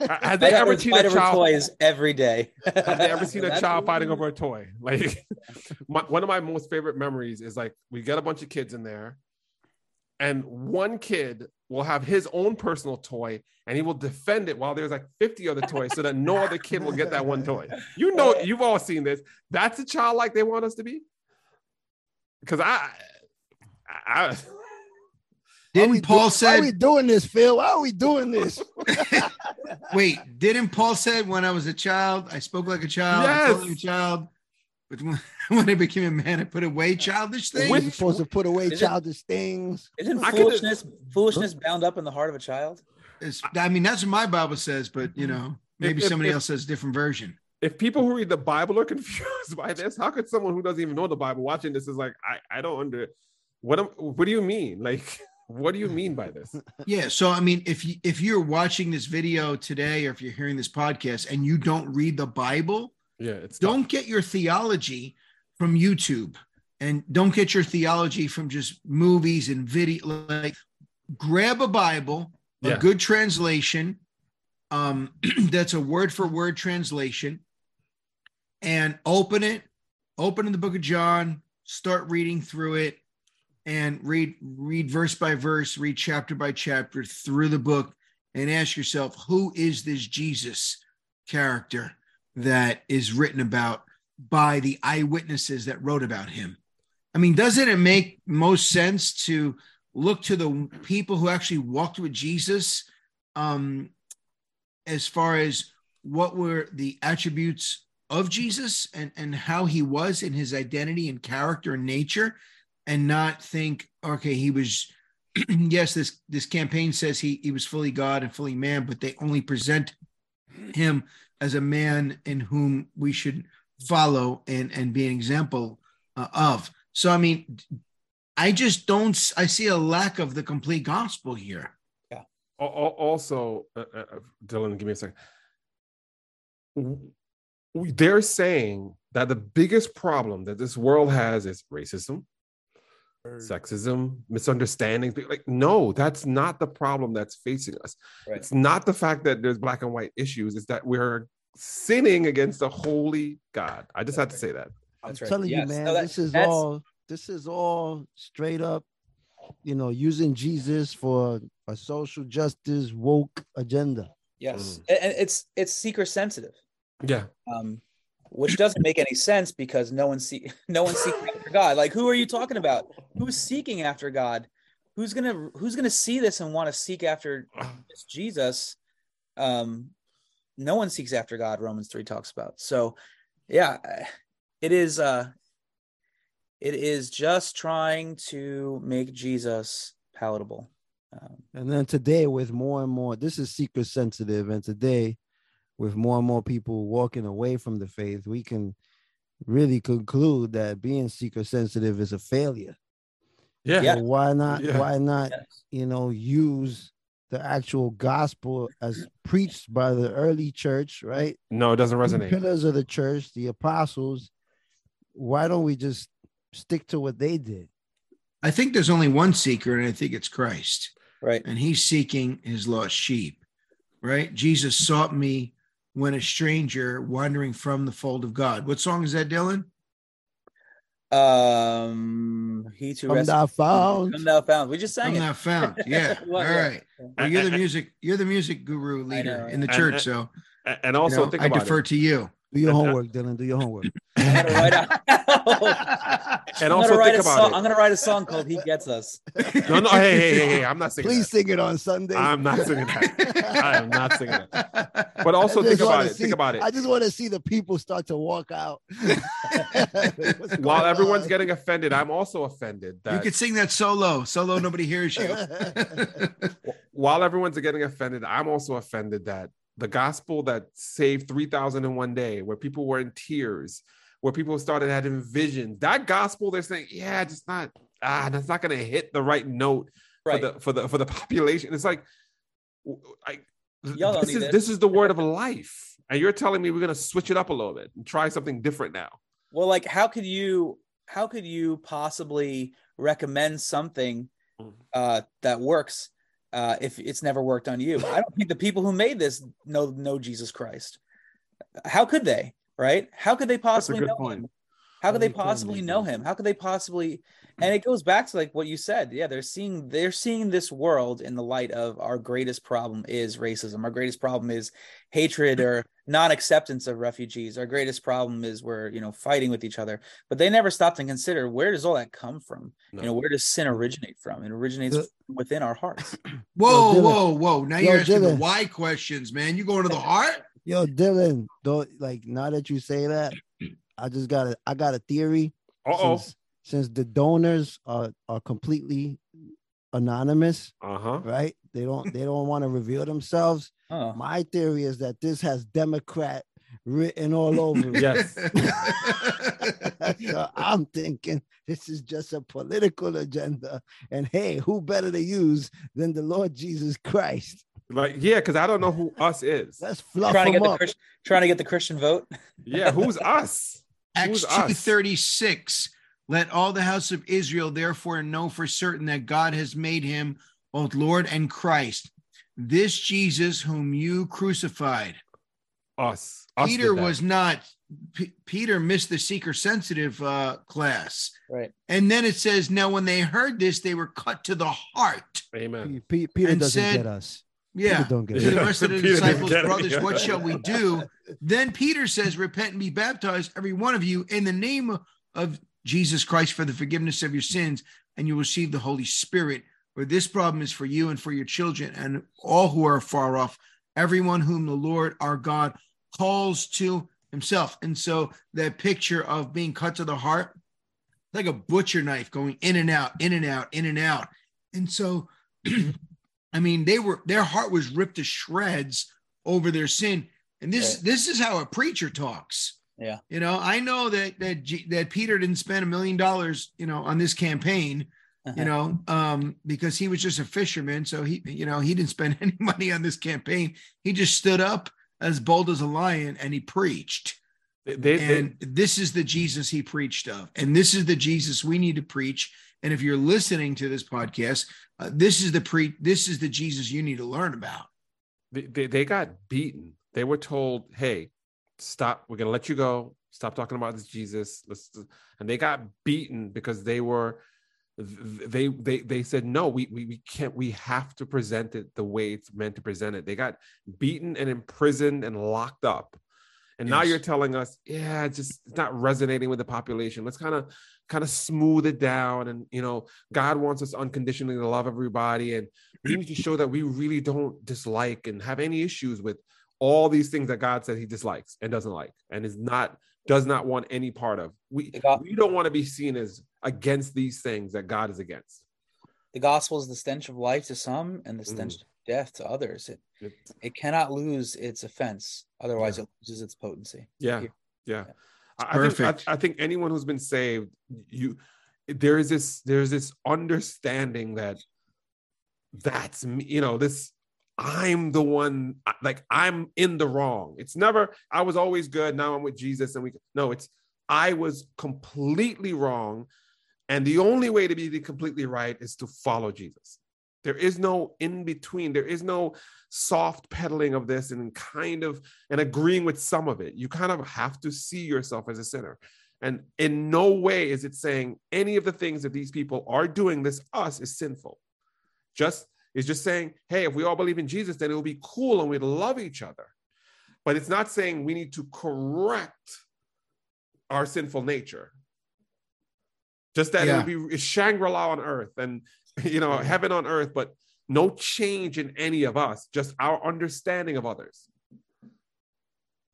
have they ever to seen fight a over child? toys every day. Have they ever seen a child fighting over a toy? Like my, one of my most favorite memories is like we get a bunch of kids in there, and one kid will have his own personal toy and he will defend it while there's like 50 other toys so that no other kid will get that one toy. You know, you've all seen this. That's the child like they want us to be. Because I, I, Didn't Paul Why are we doing this, Phil? Why are we doing this? Wait, didn't Paul said when I was a child, I spoke like a child, I thought Yes. like a child, but when, when I became a man, I put away childish things. We're supposed to put away Is it- childish things. Isn't I could- foolishness foolishness bound up in the heart of a child? It's- I mean, that's what my Bible says, but you know, maybe If- if- somebody if- else says a different version. if people who read the Bible are confused by this, how could someone who doesn't even know the Bible watching this is like, I, I don't under what am, what do you mean? Like, what do you mean by this? Yeah. So I mean, if you if you're watching this video today, or if you're hearing this podcast, and you don't read the Bible, Yeah, it's don't get your theology from YouTube, and don't get your theology from just movies and video. Like, grab a Bible, a Yeah. good translation, um, that's a word for word translation, and open it. Open in the Book of John. Start reading through it and read read verse by verse, read chapter by chapter through the book, and ask yourself, who is this Jesus character that is written about by the eyewitnesses that wrote about him? I mean, doesn't it make most sense to look to the people who actually walked with Jesus um, as far as what were the attributes of Jesus and, and how he was in his identity and character and nature, and not think, okay, he was, yes, this this campaign says he he was fully God and fully man, but they only present him as a man in whom we should follow and and be an example uh, of. So I mean, I just don't. I see a lack of the complete gospel here. Al- Also, uh, uh, uh, Dylan, give me a second. They're saying that the biggest problem that this world has is racism, sexism, misunderstandings. Like, no, that's not the problem that's facing us. Right. It's not the fact that there's black and white issues, it's that we're sinning against a holy God. I just had to say that. That's I'm right. telling Yes. you, man, No, that- this is that's- all this is all straight up, you know, using Jesus for a social justice woke agenda. Yes, and and it's it's seeker sensitive, Yeah. um, which doesn't make any sense because no one see no one's seeking after God. Like, who are you talking about? Who's seeking after God? Who's gonna who's gonna see this and want to seek after Jesus? Um, no one seeks after God. Romans three talks about. So, yeah, it is. Uh, it is just trying to make Jesus palatable. Um, And then today, with more and more, this is seeker sensitive. And today, with more and more people walking away from the faith, we can really conclude that being seeker sensitive is a failure. Yeah. So why not? Yeah. Why not? yes. You know, use the actual gospel as preached by the early church, right? No, it doesn't Two resonate. Pillars of the church, the apostles. Why don't we just stick to what they did? I think there's only one seeker, and I think it's Christ. Right. and he's seeking his lost sheep, right? Jesus sought me when a stranger wandering from the fold of God. What song is that, Dylan? Um, he too Come rested. thou found. Come thou Fount. We just sang I'm it. not found. Yeah. All Well, yeah. Well, you're the music. You're the music guru leader know, in the church, And- so A- And you also know, think I defer it. to you. Do your uh, homework, Dylan. Do your homework. I'm gonna write a, And also think about song. it. I'm gonna write a song called "He Gets Us." No, no, hey, hey, hey, hey, I'm not singing Please that. sing it on Sunday. I'm not singing that. I am not singing that. But also I think just about wanna it. see- Think about it. I just want to see the people start to walk out. While everyone's on? getting offended, I'm also offended You could sing that solo. Solo, nobody hears you. while everyone's getting offended, I'm also offended that the gospel that saved 3,000 in one day, where people were in tears, where people started having visions. That gospel, they're saying, yeah, just not ah, that's not going to hit the right note Right. for the for the for the population. It's like, I, this is this. this is the word of life, and you're telling me we're going to switch it up a little bit and try something different now. Well, like how could you how could you possibly recommend something Mm. uh that works uh if it's never worked on you? I don't think the people who made this know know Jesus Christ. How could they? Right? How could they possibly know point. him? How could They they possibly know him? How could they possibly and it goes back to like what you said. Yeah, they're seeing they're seeing this world in the light of our greatest problem is racism. Our greatest problem is hatred or non-acceptance of refugees. Our greatest problem is we're, you know, fighting with each other. But they never stopped and consider where does all that come from? You know, where does sin originate from? It originates The- within our hearts. Whoa, Dylan. whoa, whoa! Now Yo, you're asking the why questions, man. You going to the heart? Yo, Dylan, don't like now that you say that, I just got a I got a theory. Uh-oh. Since, since the donors are are completely anonymous, Uh-huh. right? They don't they don't want to reveal themselves. Oh. My theory is that this has Democrat written all over it. Yes. so I'm thinking this is just a political agenda. And hey, who better to use than the Lord Jesus Christ? Like, yeah, because I don't know who us is. Let's fluff trying to get the up. Christ, trying to get the Christian vote. Yeah, who's us? Acts Who's us? 236. Let all the house of Israel therefore know for certain that God has made him both Lord and Christ. This Jesus whom you crucified. Us. Us Peter was not P- Peter missed the seeker sensitive uh, class. Right. And then it says, now when they heard this, they were cut to the heart. Amen. Pe- Pe- Peter And doesn't said- get us. Yeah. Peter don't get To us. the rest of the disciples, it, brothers, yeah. what shall we do? Then Peter says, Repent and be baptized, every one of you, in the name of Jesus Christ for the forgiveness of your sins, and you will receive the Holy Spirit. For this problem is for you and for your children and all who are far off, everyone whom the Lord our God calls to himself. And so that picture of being cut to the heart, like a butcher knife going in and out, in and out, in and out. And so, I mean, they were their heart was ripped to shreds over their sin. And this this is how a preacher talks. Yeah. You know, I know that that that Peter didn't spend a million dollars, you know, on this campaign, you know, um, because he was just a fisherman. So he, you know, he didn't spend any money on this campaign. He just stood up as bold as a lion and he preached. They, they, And this is the Jesus he preached of. And this is the Jesus we need to preach. And if you're listening to this podcast, uh, this is the pre this is the Jesus you need to learn about. they, they, they got beaten. They were told, "Hey, stop. We're gonna let you go. Stop talking about this Jesus." Let's, and they got beaten because they were, they they they said, "No, we we we can't. We have to present it the way it's meant to present it." They got beaten and imprisoned and locked up. And now you're telling us, yeah, it's just it's not resonating with the population. Let's kind of kind of smooth it down. And you know, God wants us unconditionally to love everybody. And we need to show that we really don't dislike and have any issues with all these things that God said he dislikes and doesn't like and is not does not want any part of. We The go- we don't want to be seen as against these things that God is against. the gospel is the stench of life to some and the Mm. stench of death to others. It It- it cannot lose its offense, otherwise it loses its potency. yeah Yeah. yeah I, I think Perfect. I, I think anyone who's been saved you there is this there's this understanding that that's me you know this i'm the one like i'm in the wrong. It's never i was always good now i'm with jesus and we no it's i was completely wrong and the only way to be completely right is to follow jesus. There is no in between there is no soft pedaling of this and kind of and agreeing with some of it. You kind of have to see yourself as a sinner. And in no way is it saying any of the things that these people are doing this us is sinful. Just it's just saying hey if we all believe in jesus then it will be cool and we'd love each other. But it's not saying we need to correct our sinful nature. Just that Yeah. it would be shangri-la on earth and you know heaven on earth but no change in any of us just our understanding of others.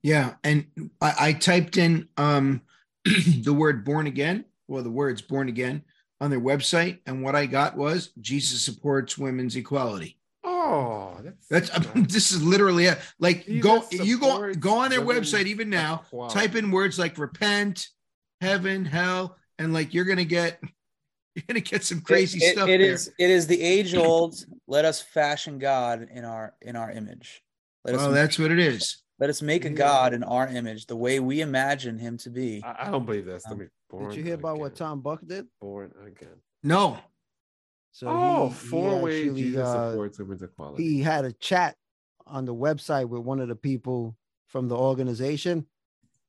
Yeah, and I, I typed in um, the word born again, well, the words born again on their website, and what I got was Jesus supports women's equality. oh That's this is literally it. Like Jesus go you go go on their website even now. equality. Type in words like repent, heaven, hell, and like you're gonna get you're gonna get some crazy It- it- stuff it there. is- it is the age old. let us fashion God in our in our image. Let us Well, that's what it is. Let us make a God in our image, the way we imagine him to be. I, I don't believe this. Let um, me born Did you hear about what. Tom Buck did? Born again. No. So oh, he- he ways actually, Jesus uh, supports women's equality. he had a chat on the website with one of the people from the organization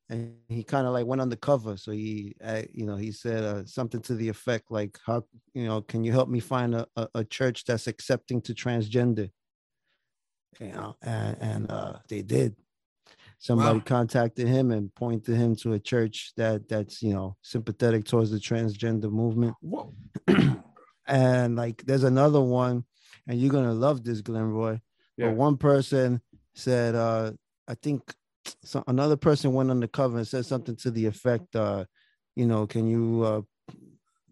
and he kind of like went undercover so he uh, you know he said uh, something to the effect like how you know can you help me find a, a, a church that's accepting to transgender you know and, and uh they did somebody Wow. contacted him and pointed him to a church that that's you know sympathetic towards the transgender movement and like there's another one and you're gonna love this glenroy Yeah. but one person said uh i think so another person went undercover and said something to the effect uh you know can you uh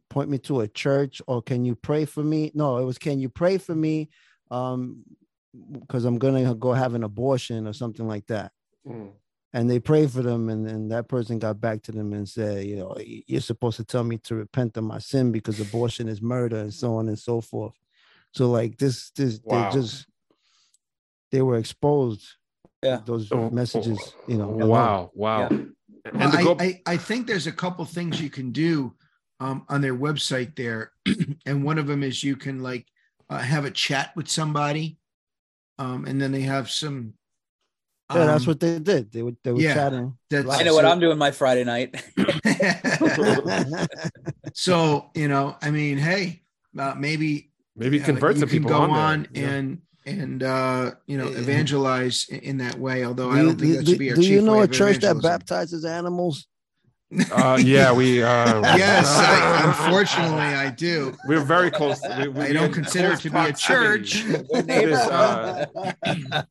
point me to a church or can you pray for me no it was can you pray for me um because i'm gonna go have an abortion or something like that Mm. and they prayed for them and then that person got back to them and said you know you're supposed to tell me to repent of my sin because abortion is murder and so on and so forth so like this this Wow. they just they were exposed Yeah. those Oh, messages you know Wow. Wow. Yeah. And Well, to I, go, I, I think there's a couple things you can do um, on their website there, and one of them is you can like uh, have a chat with somebody, um, and then they have some. Yeah that's um, what they did they would they were yeah, chatting that's- I know what so- I'm doing my Friday night. so you know, I mean, hey, uh, maybe maybe convert you some can people go on, on, there. Yeah. and and uh, you know evangelize in, in that way. Although I do you, don't think do- that should be our do chief you know way a of church that baptizes animals Uh, yeah, we. Uh, Yes, I, unfortunately, I do. we're very close. We, we, I don't consider it to be a church. We're It is, uh,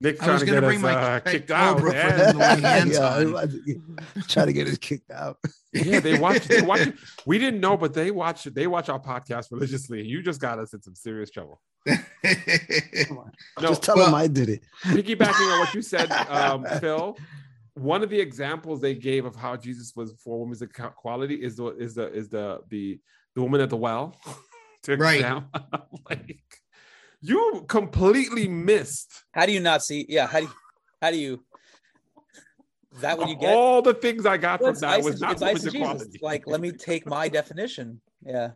Nick I trying was to gonna get us my uh, kicked out. cobra for man. them to lay hands yeah, on. Trying to get us kicked out Yeah, they watch. They watch. We didn't know, but they watch. They watch our podcast religiously. You just got us in some serious trouble. No, just tell well- them i did it piggybacking on what you said, um, Phil. One of the examples they gave of how Jesus was for women's equality is the is the is the the the woman at the well. to Right. like you completely missed How do you not see? Yeah. How do you? How do you? That what you get? all the things I got Well, from that was not women's equality. Like, let me take my definition. Yeah.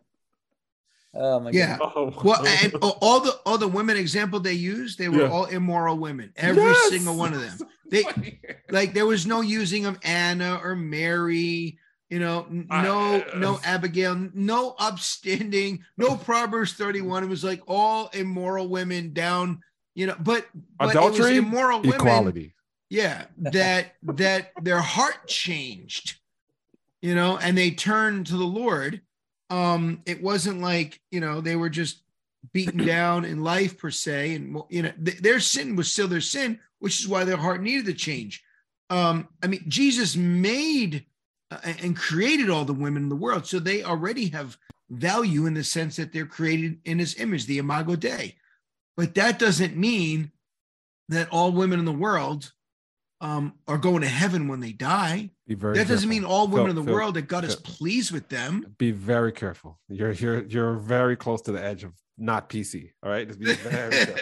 Oh my Yeah. god. Oh. Well, and all the all the women example they used, they were Yeah. all immoral women. Every Yes! single one of them. They like there was no using of Anna or Mary. You know, no, I- no Abigail, no upstanding, no Proverbs thirty-one. It was like all immoral women down. You know, but, but it was Adultery, immoral women. equality. Yeah, that that their heart changed, you know, and they turned to the Lord. Um, it wasn't like you know they were just beaten down in life per se, and you know th- their sin was still their sin, which is why their heart needed to change. Um, I mean, Jesus made uh, and created all the women in the world, so they already have value in the sense that they're created in His image, the Imago Dei. But that doesn't mean that all women in the world um, are going to heaven when they die. Be very That doesn't mean all women Phil, in the Phil, world that God is pleased with them. Be very careful. You're you're you're very close to the edge of not PC. All right, just be very.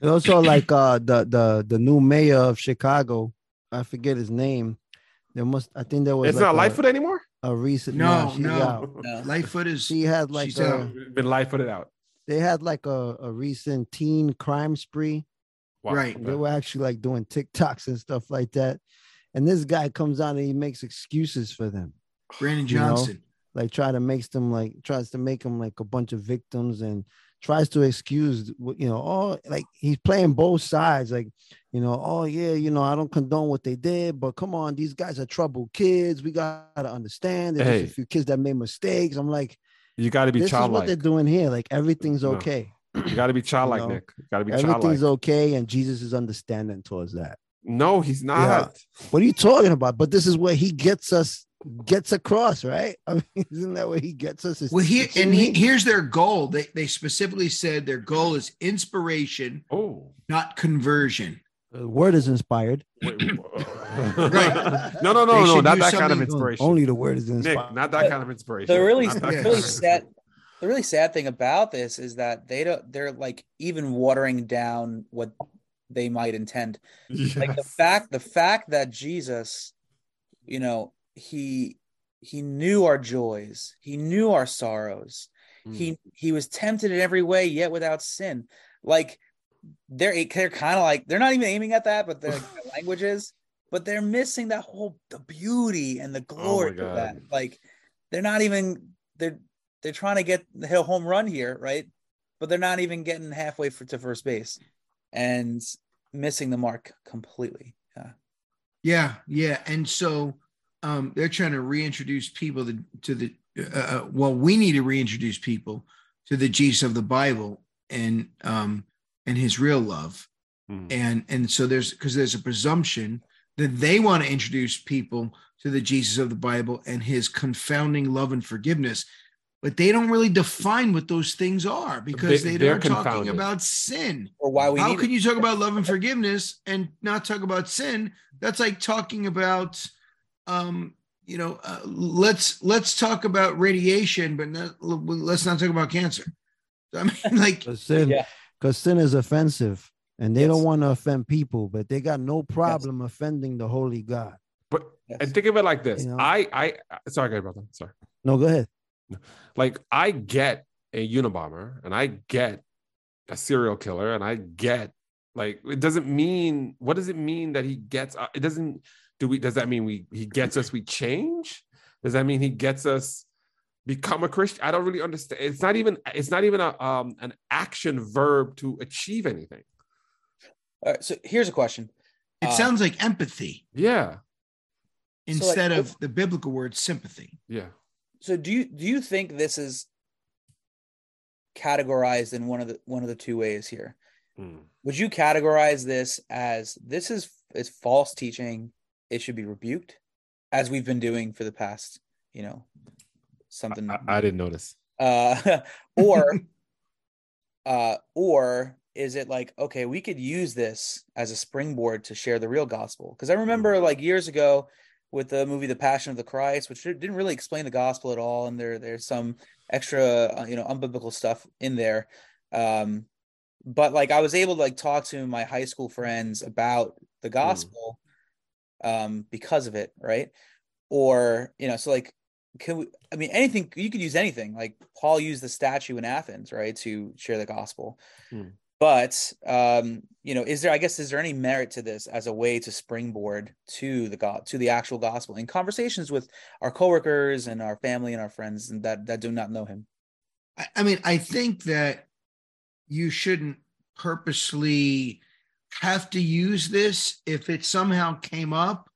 And also like uh the the the new mayor of Chicago, I forget his name. There must I think there was It's like not a, Lightfoot anymore. a recent no, no, out. No. Lightfoot is. She had like she's a, out. Been Lightfooted out. they had like a, a recent teen crime spree. Wow. Right. They were actually like doing TikToks and stuff like that. And this guy comes out and he makes excuses for them. Brandon you know? Johnson. like try to makes them like tries to make them like a bunch of victims and tries to excuse you know oh like he's playing both sides like you know oh yeah you know i don't condone what they did but come on these guys are troubled kids we gotta understand there's Hey. a few kids that made mistakes i'm like You got to be this is what they're doing here like everything's No. okay You got to be childlike, know, Nick. You got to be everything's childlike. okay and jesus is understanding towards that No, he's not. what are you talking about but this is where he gets us gets across, right? I mean, isn't that what he gets us? Is Well, here and he, here's their goal. They they specifically said their goal is inspiration, Oh, not conversion. the word is inspired. wait, right. No, no, no, no, not that kind of inspiration. Only the word is Nick, inspired. not that kind of inspiration. the really Not Yeah. really sad the really sad thing about this is that they don't they're like even watering down what they might intend. Like the fact the fact that jesus you know he he knew our joys he knew our sorrows Mm. he he was tempted in every way yet without sin. Like they're they're kind of like they're not even aiming at that but their languages but they're missing that whole the beauty and the glory of that. Like they're not even they're they're trying to get the home run here right? But they're not even getting halfway for, to first base and missing the mark completely yeah Yeah, yeah, and so um, they're trying to reintroduce people to, to the. Uh, uh, well, we need to reintroduce people to the Jesus of the Bible and um, and His real love, Mm. and and so there's because there's a presumption that they want to introduce people to the Jesus of the Bible and His confounding love and forgiveness, but they don't really define what those things are because They- they, they're talking about sin. or why we How need can it. you talk about love and forgiveness and not talk about sin? That's like talking about, um, you know, uh, let's let's talk about radiation, but not, let's not talk about cancer. I mean, like, Because sin, Yeah. because sin is offensive, and they Yes. don't want to offend people, but they got no problem offending the holy God. But Yes. and think of it like this. You know? I I sorry, guys, brother. Sorry. No, go ahead. Like I get a Unabomber and I get a serial killer and I get like it doesn't mean what does it mean that he gets uh, it doesn't do we does that mean we he gets us we change? Does that mean he gets us become a Christian? I don't really understand. It's not even it's not even a um an action verb to achieve anything. All right, so here's a question it Uh, sounds like empathy Yeah. instead like, of the biblical word sympathy. Yeah. So do you do you think this is categorized in one of the one of the two ways here Mm. would you categorize this as this is is false teaching it should be rebuked as we've been doing for the past you know something I, I didn't notice. uh or uh or is it like okay we could use this as a springboard to share the real gospel because i remember like years ago with the movie the passion of the christ which didn't really explain the gospel at all and there there's some extra uh, you know unbiblical stuff in there. Um but like i was able to like talk to my high school friends about the gospel um because of it right? Or you know so like can we i mean anything you could use anything. Like paul used the statue in athens right to share the gospel. Hmm. But um you know is there i guess is there any merit to this as a way to springboard to the god to the actual gospel in conversations with our coworkers and our family and our friends and that that do not know him I, I mean, I think that you shouldn't purposely have to use this if it somehow came up.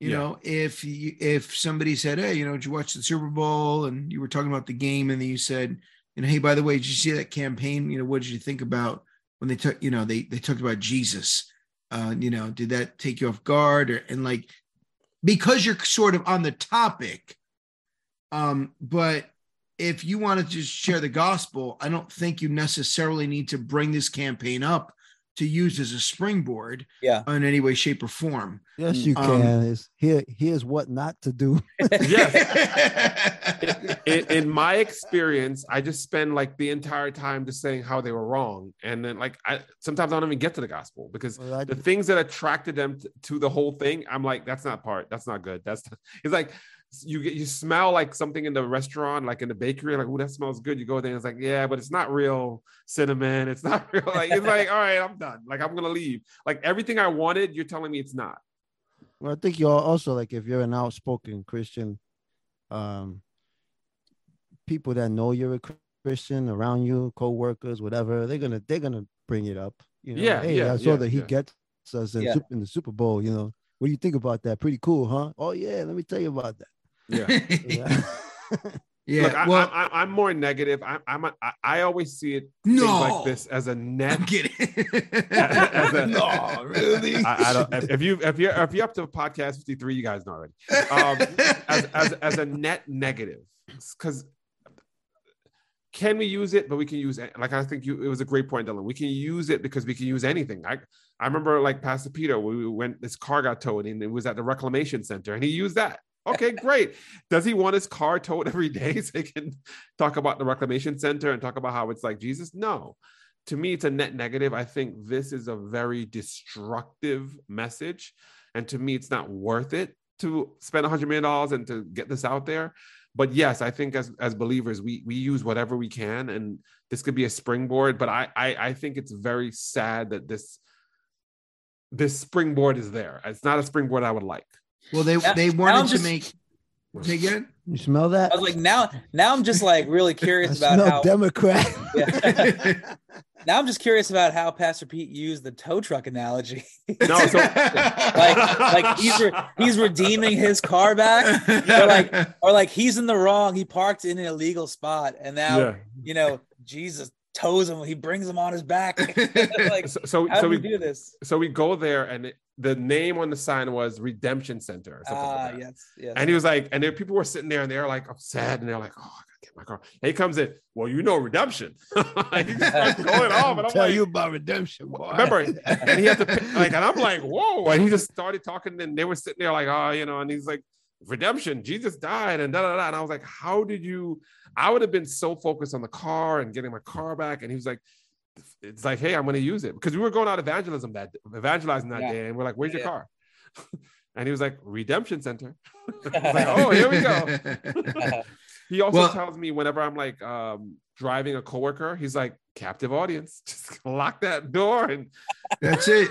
You Yeah. know, if you, if somebody said, "Hey, you know, did you watch the Super Bowl?" and you were talking about the game, and then you said, "You know, hey, by the way, did you see that campaign? You know, what did you think about when they took? You know, they they talked about Jesus. Uh, you know, did that take you off guard? Or and like because you're sort of on the topic, um, but if you want to just share the gospel, I don't think you necessarily need to bring this campaign up to use as a springboard yeah in any way, shape, or form. Yes, you Um, can. Is here. Here's what not to do. in, in my experience, I just spend like the entire time just saying how they were wrong, and then like I sometimes I don't even get to the gospel because Well, the things that attracted them t- to the whole thing, I'm like, that's not part, that's not good. That's it's like you get you smell like something in the restaurant, like in the bakery, like oh that smells good. You go there, and it's like yeah, but it's not real cinnamon. It's not real. Like it's like all right, I'm done. Like I'm gonna leave. Like everything I wanted, you're telling me it's not. Well, I think you're also like if you're an outspoken Christian, um, people that know you're a Christian around you, co-workers, whatever, they're gonna they're gonna bring it up. You know, Yeah, hey, yeah, I saw yeah, that he yeah. gets us in, Yeah. Sup- in the Super Bowl. You know, what do you think about that? Pretty cool, huh? Oh yeah, let me tell you about that. Yeah. Yeah. Yeah, Look, I, well- I, I, I'm more negative. I, I'm a, I, I always see it No. like this as a net. I'm kidding. as a- no, really? I, I don't. If if you if you if you're up to podcast 53, you guys know already. Um, as as as a net negative, because can we use it? But we can use it. Like I think you, it was a great point, Dylan. We can use it because we can use anything. I I remember like Pastor Peter, we went. This car got towed, and it was at the reclamation center, and he used that. Okay, great. Does he want his car towed every day so he can talk about the reclamation center and talk about how it's like Jesus? No. To me, it's a net negative. I think this is a very destructive message. And to me, it's not worth it to spend $100 million and to get this out there. But yes, I think as, as believers, we, we use whatever we can. And this could be a springboard. But I, I, I think it's very sad that this this springboard is there. It's not a springboard I would like. Well, they Now- they now wanted I'm to just- make. Say again. You smell that? I was like, now, now I'm just like really I curious about smell how. Democrat. Yeah. now I'm just curious about how Pastor Pete used the tow truck analogy. No, so like, like he's re- he's redeeming his car back, or like, or like he's in the wrong. He parked in an illegal spot, and now Yeah. you know Jesus tows him. He brings him on his back. like, So so, how so do we we do this? so we go there and it, the name on the sign was Redemption Center or something Ah, like yes, yes. And he was like, and there people were sitting there and they're like upset and they're like, oh, I gotta get my car. And he comes in, well, you know, redemption. he just going off, and I'm Tell like, you about redemption, boy. remember? And he had to pick, like, and I'm like, whoa. And he just started talking, and they were sitting there like, oh, you know, and he's like, redemption, Jesus died, and da da da. And I was like, how did you? I would have been so focused on the car and getting my car back. And he was like, it's like, hey, I'm going to use it because we were going out evangelism that evangelizing that Yeah. day, and we're like, where's your car? and he was like, redemption center. I was like, oh, here we go. he also Well- tells me whenever I'm like um, driving a coworker, he's like, captive audience, just lock that door and That's it.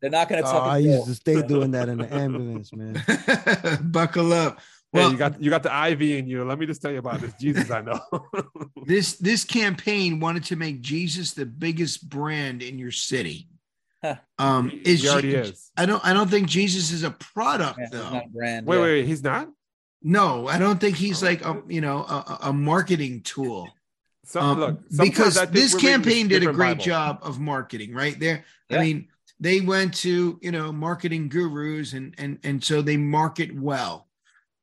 They're not going to Oh, talk. I used to stay doing that in the ambulance, man. Buckle up. Hey, Well, you got you got the IV in you. Let me just tell you about this Jesus I know. this this campaign wanted to make Jesus the biggest brand in your city. Huh. Um, He already Je- is. I don't I don't think Jesus is a product Yeah, though. not brand. wait, yeah. wait, wait, he's not. No, I don't think he's like a you know a, a- a marketing tool. So, Um, look, because this campaign did a great Bible. job of marketing, right there. I mean, they went to you know marketing gurus and and and so they market well.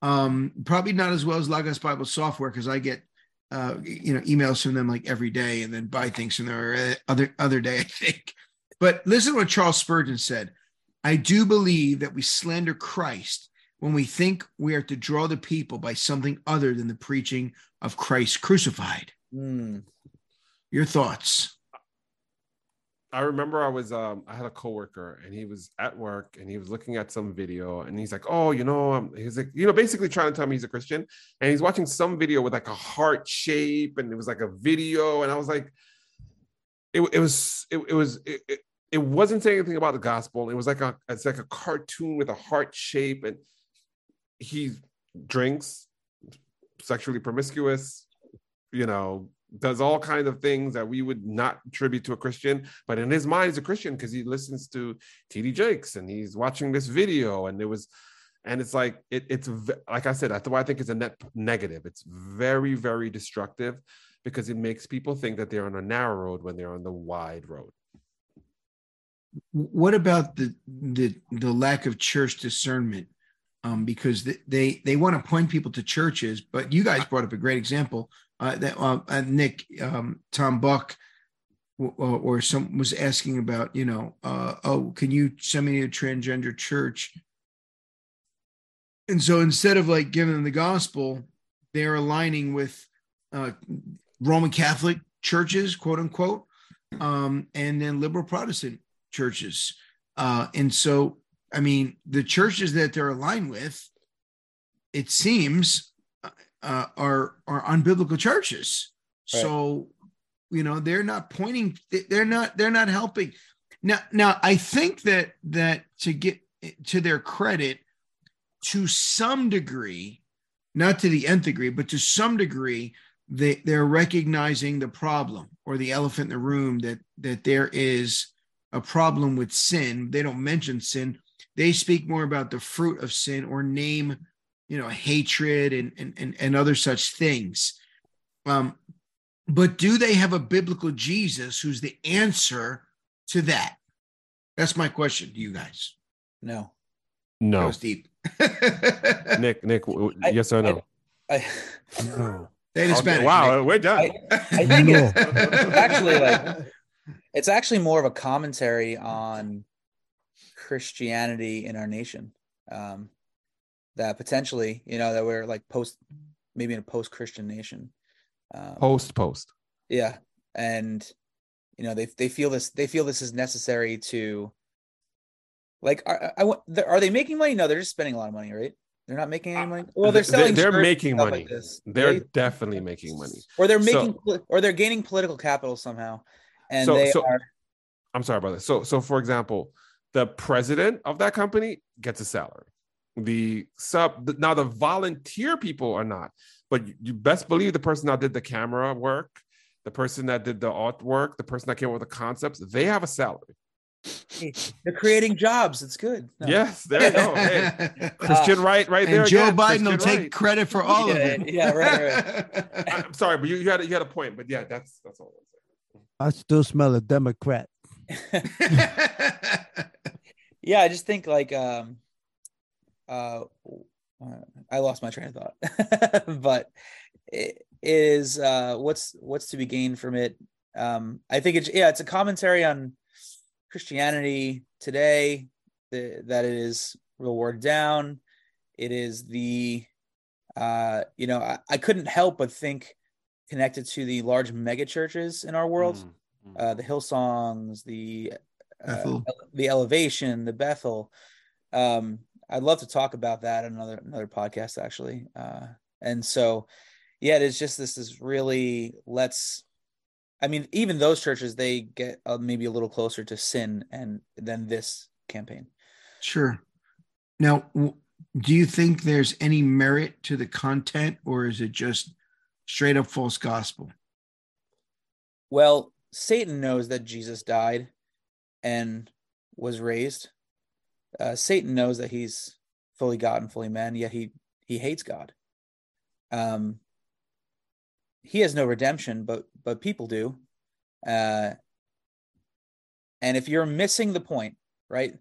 Um, probably not as well as Logos Bible Software because I get uh you know emails from them like every day and then buy things from them every other other day I think. But listen to what Charles Spurgeon said. I do believe that we slander Christ when we think we are to draw the people by something other than the preaching of Christ crucified. Hmm. Your thoughts? I remember I was um I had a coworker and he was at work and he was looking at some video and he's like, oh, you know, um, he's like, you know, basically trying to tell me he's a Christian and he's watching some video with like a heart shape and it was like a video and I was like, it, it was it, it was it, it, it wasn't saying anything about the gospel. It was like a it's like a cartoon with a heart shape and he drinks, sexually promiscuous, you know, does all kinds of things that we would not attribute to a Christian, but in his mind, he's a Christian because he listens to TD Jakes and he's watching this video. And it was, and it's like, it, it's like I said, that's why I think it's a net negative. It's very, very destructive because it makes people think that they're on a narrow road when they're on the wide road. what about the the the lack of church discernment um because th- they they want to point people to churches but you guys brought up a great example uh that uh, uh, nick um tom buck or, or some was asking about you know uh oh can you send me to a transgender church and so instead of like giving them the gospel they're aligning with uh roman catholic churches quote unquote um and then liberal protestant churches. Uh, and so, I mean, the churches that they're aligned with, it seems, uh, are are unbiblical churches. Right. So, you know, they're not pointing. They're not. They're not helping. Now, now, I think that that to get to their credit, to some degree, not to the nth degree, but to some degree, they they're recognizing the problem or the elephant in the room that that there is a problem with sin. They don't mention sin. They speak more about the fruit of sin or name you know, hatred and and and, and other such things. Um, but do they have a biblical Jesus who's the answer to that? That's my question to you guys. No. That No, was deep. Nick, Nick, w- w- I- yes or no? I, No. Say it Okay, Spanish, wow, Nick. we're done. I, I think No. it's actually like it's actually more of a commentary on Christianity in our nation. Um, that potentially, you know, that we're like post, maybe in a post-Christian nation. Um, post, post. yeah, and you know they they feel this they feel this is necessary to. Like, are, I, I- they're- they making money? No, they're just spending a lot of money, right? They're not making any money. Well, they're They're- selling. they're making money. Like this, They're right? definitely making money. or they're making poli- or they're gaining political capital somehow and So- they so- are I'm sorry about that. So, so for example, the president of that company gets a salary. The sub the, now the volunteer people are not, but you, you best believe the person that did the camera work, the person that did the artwork, the person that came up with the concepts, they have a salary. they're creating jobs it's good No. Yes, there you go. Hey, Christian right, right there. and Joe again, Biden will Christian take right. credit for all of it. yeah, right, I'm sorry, but you, you had you had a point. But yeah, that's that's all. I'm saying. I still smell a Democrat. yeah i just think like um uh i lost my train of thought but it is uh what's what's to be gained from it um i think it's yeah it's a commentary on christianity today the, that it is real watered down it is the uh you know I, I couldn't help but think connected to the large mega churches in our world Mm, mm. uh, the Hillsongs, the uh, the Elevation, the Bethel. Um, I'd love to talk about that in another another podcast actually. Uh, and so, yeah, it's just this is really let's. I mean, even those churches they get uh, maybe a little closer to sin and than this campaign. Sure. Now, do you think there's any merit to the content, or is it just straight up false gospel? Well, Satan knows that Jesus died and was raised. Uh, Satan knows that he's fully God and fully man, yet he he hates God. Um, he has no redemption, but but people do. Uh, and if you're missing the point, right?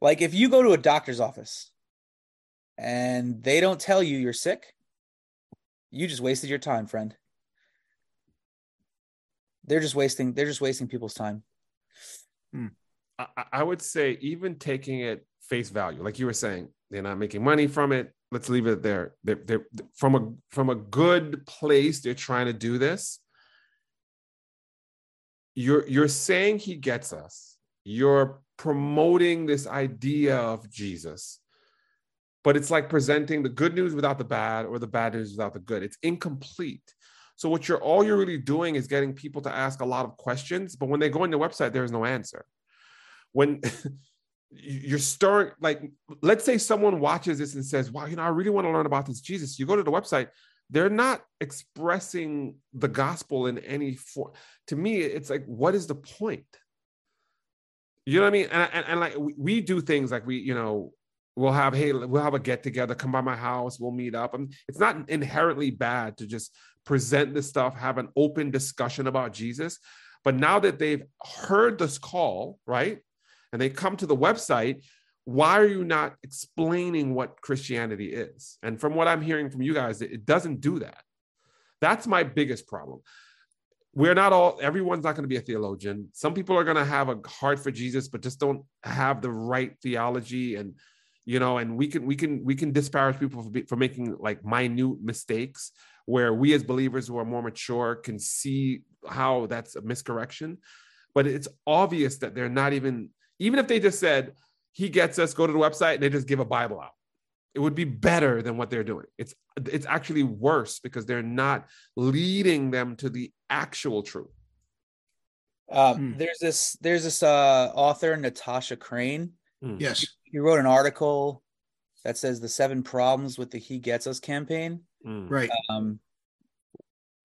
Like if you go to a doctor's office and they don't tell you you're sick, you just wasted your time, friend they're just wasting they're just wasting people's time I, I would say even taking it face value, like you were saying, they're not making money from it. Let's leave it there. They're, they're from a from a good place. They're trying to do this. You're you're saying he gets us. You're promoting this idea of Jesus, but it's like presenting the good news without the bad, or the bad news without the good. It's incomplete. So what you're all you're really doing is getting people to ask a lot of questions, but when they go on your website, there is no answer when you're stirring like let's say someone watches this and says wow you know i really want to learn about this jesus you go to the website they're not expressing the gospel in any form to me it's like what is the point? You know what i mean? And, and, and like we, we do things like we you know we'll have hey we'll have a get together come by my house we'll meet up. And it's not inherently bad to just present this stuff have an open discussion about jesus but now that they've heard this call right and they come to the website, why are you not explaining what Christianity is? And from what I'm hearing from you guys, it doesn't do that. That's my biggest problem. We're not all, everyone's not going to be a theologian. Some people are going to have a heart for Jesus, but just don't have the right theology. And, you know, and we can, we can, we can disparage people for, be, for making like minute mistakes where we as believers who are more mature can see how that's a miscorrection. But it's obvious that they're not even, even if they just said he gets us go to the website and they just give a bible out it would be better than what they're doing it's it's actually worse because they're not leading them to the actual truth um, Hmm. there's this there's this uh, author natasha crain Yes. he wrote an article that says the seven problems with the he gets us campaign Mm. Right. um,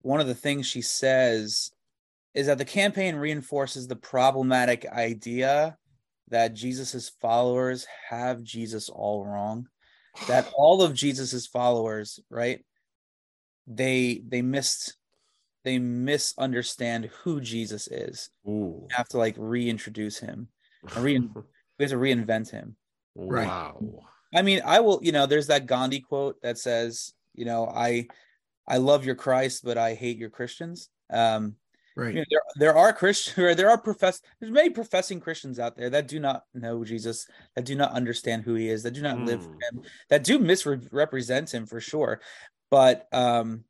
one of the things she says is that the campaign reinforces the problematic idea that Jesus's followers have Jesus all wrong. that all of Jesus's followers, right? They they missed they misunderstand who Jesus is. Ooh. Have to like reintroduce him. Rein, we have to reinvent him. Right. Wow. I mean, I will, you know, there's that Gandhi quote that says, you know, I I love your Christ, but I hate your Christians. Um, Right. you know, there there are Christians or there are profess there's many professing Christians out there that do not know Jesus, that do not understand who he is, that do not live for Mm. him, that do misrepresent him for sure. But um,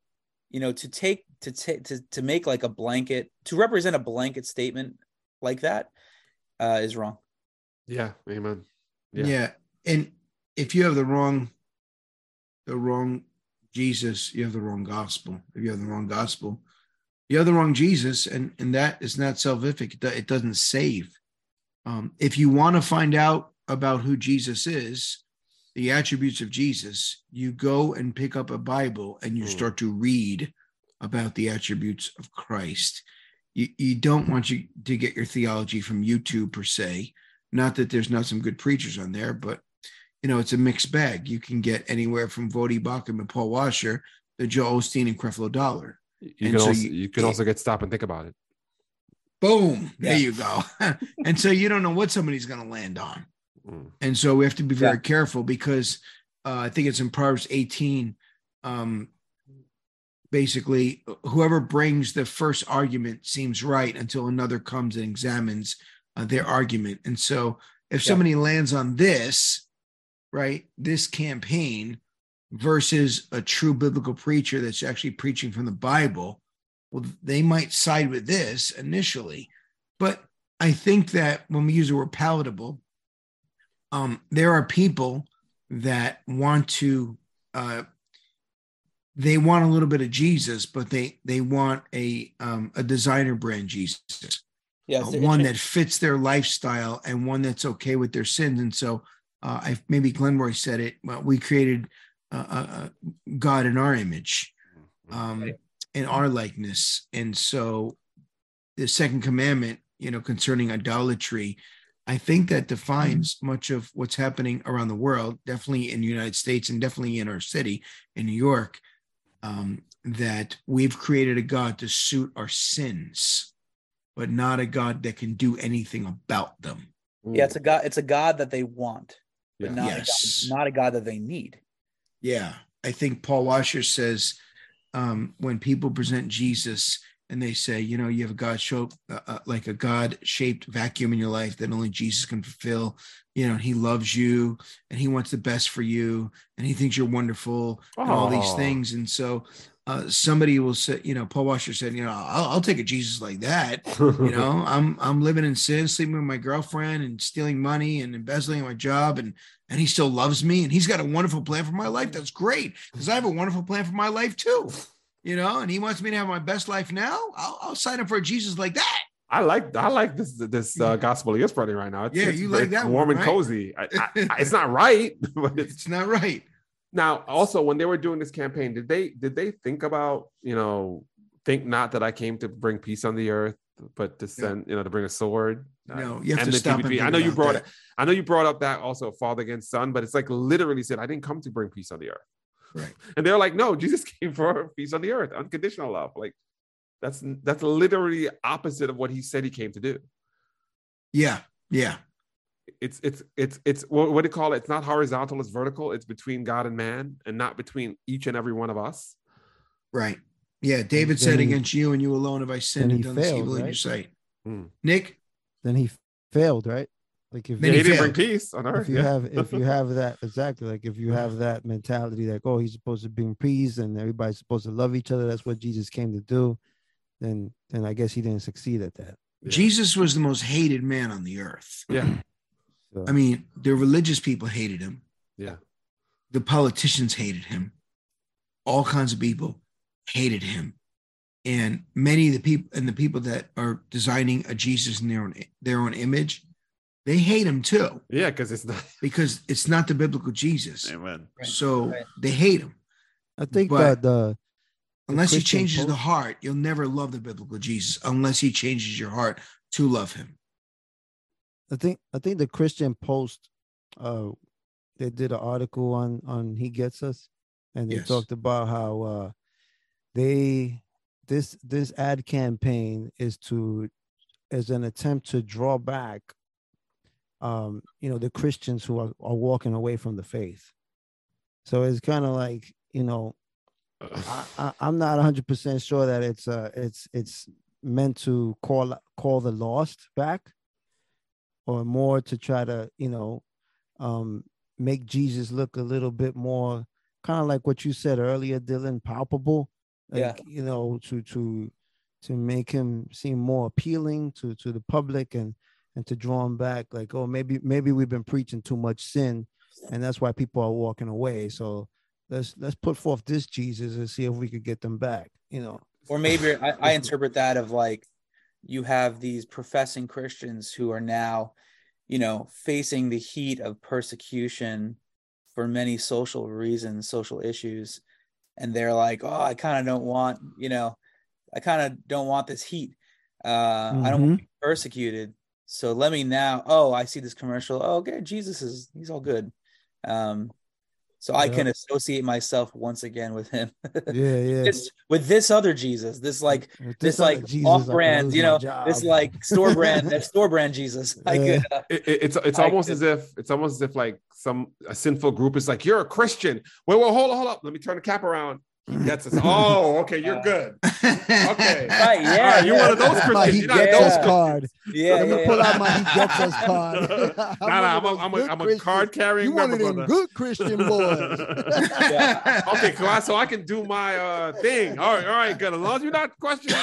you know, to take to take to to make like a blanket to represent a blanket statement like that uh is wrong. Yeah. Amen. Yeah. And if you have the wrong, the wrong Jesus, you have the wrong gospel. If you have the wrong gospel, you have the wrong Jesus, and and that is not salvific. It, doesn't save. Um, if you want to find out about who Jesus is, the attributes of Jesus, you go and pick up a Bible and you Mm. start to read about the attributes of Christ. You, you don't want you to get your theology from YouTube per se. Not that there's not some good preachers on there, but you know, it's a mixed bag. You can get anywhere from Voddie Baucham and Paul Washer to Joel Osteen and Creflo Dollar. You And can so also you- you, can also get stop and think about it. Boom. There Yeah. you go. and so you don't know what somebody's going to land on. Mm. And so we have to be very Yeah. careful because uh, I think it's in Proverbs 18. Um, basically, whoever brings the first argument seems right until another comes and examines uh, their argument. And so if Yeah. somebody lands on this, right, this campaign versus a true biblical preacher that's actually preaching from the Bible, well, they might side with this initially. But I think that when we use the word palatable, um, there are people that want to uh, they want a little bit of Jesus, but they they want a um, a designer brand Jesus, Yeah, uh, one that fits their lifestyle and one that's okay with their sins. And so, uh, I maybe Glenroy said it. Well, we created uh, uh, uh, God in our image, um, in our likeness, and so the second commandment, you know, concerning idolatry, I think that defines much of what's happening around the world, definitely in the United States and definitely in our city, in New York, um, that we've created a God to suit our sins, but not a God that can do anything about them. yeah, it's a god it's a god that they want, but Yeah. not Yes. a god, not a god that they need. Yeah. I think Paul Washer says um, when people present Jesus and they say, you know, you have a God show uh, uh, like a God shaped vacuum in your life that only Jesus can fulfill, you know, he loves you and he wants the best for you and he thinks you're wonderful and all these things. And so uh, somebody will say, you know, Paul Washer said, you know, I'll, I'll take a Jesus like that. You know, I'm I'm living in sin, sleeping with my girlfriend and stealing money and embezzling my job and and he still loves me and he's got a wonderful plan for my life. That's great because I have a wonderful plan for my life too. You know, and he wants me to have my best life now. I'll, I'll sign up for a Jesus like that. I like I like this this uh, gospel you're spreading right now. It's, Yeah, it's you like that warm one, and cozy. I, I, I- it's not right, but it's It's not right. Now also when they were doing this campaign, did they did they think about you know think not that I came to bring peace on the earth, but to send you know to bring a sword. No, you have to stop and I know you brought that. it. I know you brought up that also father against son, but it's like literally said, I didn't come to bring peace on the earth. Right. And they're like, no, Jesus came for peace on the earth, unconditional love. Like that's that's literally opposite of what he said he came to do. Yeah. Yeah. It's it's it's it's what, what do you call it? It's not horizontal, it's vertical. It's between God and man, and not between each and every one of us. Right. Yeah. David then said, he- Against you and you alone have I sinned then and he done this failed, evil in your sight. Hmm. Nick, Then he failed, right? Like if Then he you, didn't bring peace on earth. if you yeah. have if you have that exactly like if you have that mentality like oh he's supposed to bring peace and everybody's supposed to love each other that's what jesus came to do then then i guess he didn't succeed at that Yeah. Jesus was the most hated man on the earth. yeah, so, I mean, the religious people hated him. yeah. the politicians hated him. All kinds of people hated him. And many of the people and the people that are designing a Jesus in their own their own image, they hate him too Yeah, because it's not because it's not the biblical Jesus. Amen. So right. they hate him. i think but- the uh, the Unless he Christian changes the heart, you'll never love the biblical Jesus unless he changes your heart to love him. I think I think the Christian Post uh they did an article on on He Gets Us, and they Yes. talked about how uh, they this this ad campaign is to is an attempt to draw back, um, you know, the Christians who are, are walking away from the faith. So it's kind of like you know, I, I, I'm not 100 percent sure that it's uh it's it's meant to call call the lost back, or more to try to you know um make Jesus look a little bit more kind of like what you said earlier, Dylan, palpable. Like, Yeah. you know, to to to make him seem more appealing to to the public and and to draw him back. Like, oh, maybe maybe we've been preaching too much sin, and that's why people are walking away. So let's let's put forth this Jesus and see if we could get them back. You know, or maybe I, I interpret that of like you have these professing Christians who are now, you know, facing the heat of persecution for many social reasons, social issues, and they're like, oh, I kind of don't want, you know, I kind of don't want this heat. Uh, I don't want to be persecuted. So let me now. Oh, I see this commercial. Oh, okay, Jesus is he's all good. Um, so I can associate myself once again with him. yeah, yeah. This, with this other Jesus, this like With this, this like Jesus, off brand, you know, this like store brand, that store brand Jesus. I could, uh, It- it- it's it's I almost could- as if it's almost as if like some a sinful group is like you're a Christian. Wait, well, hold on, hold up. Let me turn the cap around. He gets us. Oh, okay, you're good. Okay, right, yeah, All right, you're yeah. one of those my Christians. he You're not gets those us Christians. card. yeah, Let me yeah, pull yeah. out my he gets us card. Nah, nah, I'm a, I'm a, I'm a card carrying You one member, of them brother. good Christian boys. okay, class. So I can do my uh thing. All right, all right, good. As long as you're not questioning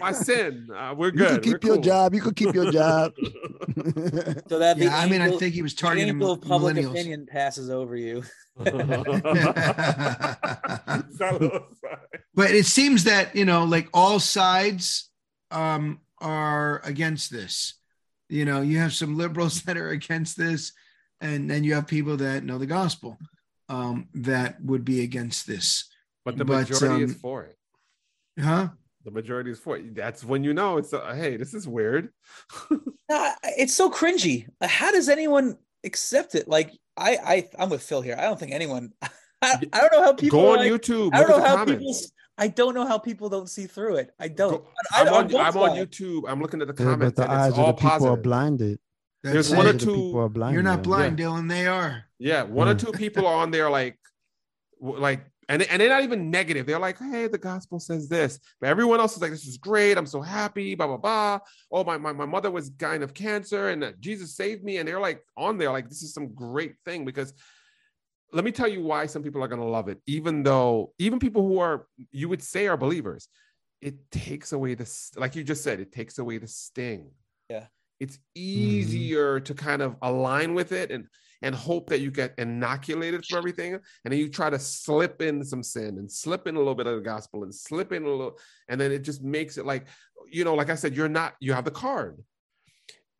my sin, uh, we're You good. keep we're your cool. job. You could keep your job. So that Yeah, I mean, I think he was the targeting angel of public millennials. opinion passes over you. but it seems that you know like all sides um are against this you know you have some liberals that are against this and then you have people that know the gospel um that would be against this but the But, majority is um, for it. huh The majority is for it. That's when you know it's uh, hey, this is weird. Nah, it's so cringy. How does anyone accept it? Like I, I I'm with Phil here. I don't think anyone. I, I don't know how people Go on like- YouTube. I don't know at the how people. I don't know how people don't see through it. I don't. Go- I, I'm on on, both I'm on. YouTube. I'm looking at the Yeah, comments. but the and eyes it's of all the people are positive. blinded. There's one or two. are blinded. you're not yeah. blind dylan they are Yeah, one or Mm. two people are on there like, like, and and they're not even negative. They're like, hey, the gospel says this, but everyone else is like, this is great. I'm so happy. Blah blah blah. Oh, my my, my mother was dying of cancer, and uh, Jesus saved me. And they're like on there like, this is some great thing because. Let me tell you why some people are going to love it, even though even people who are you would say are believers, it takes away the like you just said, it takes away the sting. Yeah. it's easier to kind of align with it and and hope that you get inoculated for everything and then you try to slip in some sin and slip in a little bit of the gospel and slip in a little and then it just makes it like you know like i said you're not you have the card.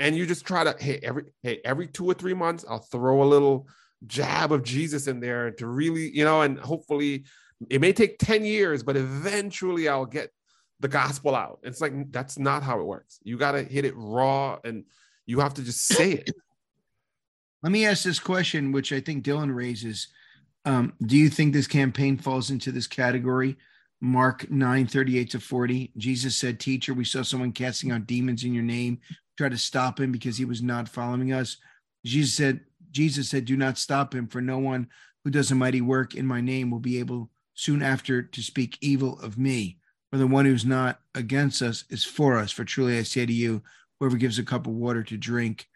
And you just try to hey every hey every two or three months i'll throw a little jab of jesus in there to really you know and hopefully it may take 10 years but eventually i'll get the gospel out. It's like that's not how it works. You got to hit it raw and you have to just say it let me ask this question which i think dylan raises. Um, do you think this campaign falls into this category? Mark 9 38 to 40 jesus said teacher we saw someone casting out demons in your name. Try to stop him because he was not following us. Jesus said jesus said do not stop him for no one who does a mighty work in my name will be able soon after to speak evil of me. For the one who's not against us is for us. For truly i say to you whoever gives a cup of water to drink